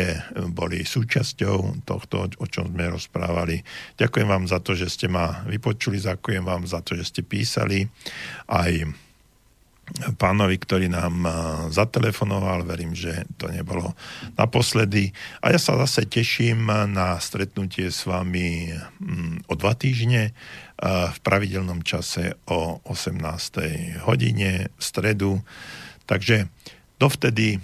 boli súčasťou tohto, o čom sme rozprávali. Ďakujem vám za to, že ste ma vypočuli, ďakujem vám za to, že ste písali aj pánovi, ktorý nám zatelefonoval. Verím, že to nebolo naposledy. A ja sa zase teším na stretnutie s vami mm, o dva týždne v pravidelnom čase o 18. hodine v stredu. Takže Dovtedy eh,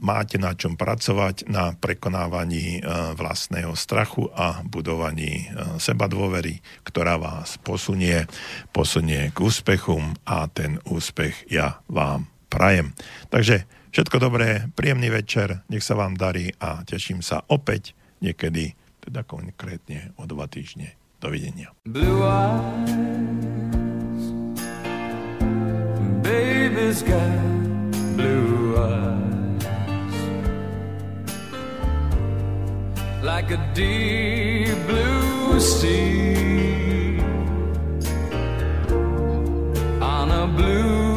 máte na čom pracovať na prekonávaní eh, vlastného strachu a budovaní eh, seba dôvery, ktorá vás posunie, posunie k úspechu a ten úspech ja vám prajem. Takže všetko dobré, príjemný večer, nech sa vám darí a teším sa opäť niekedy, teda konkrétne o dva týždne. Dovidenia. Blue eyes, baby's got eyes like a deep blue sea on a blue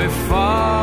before.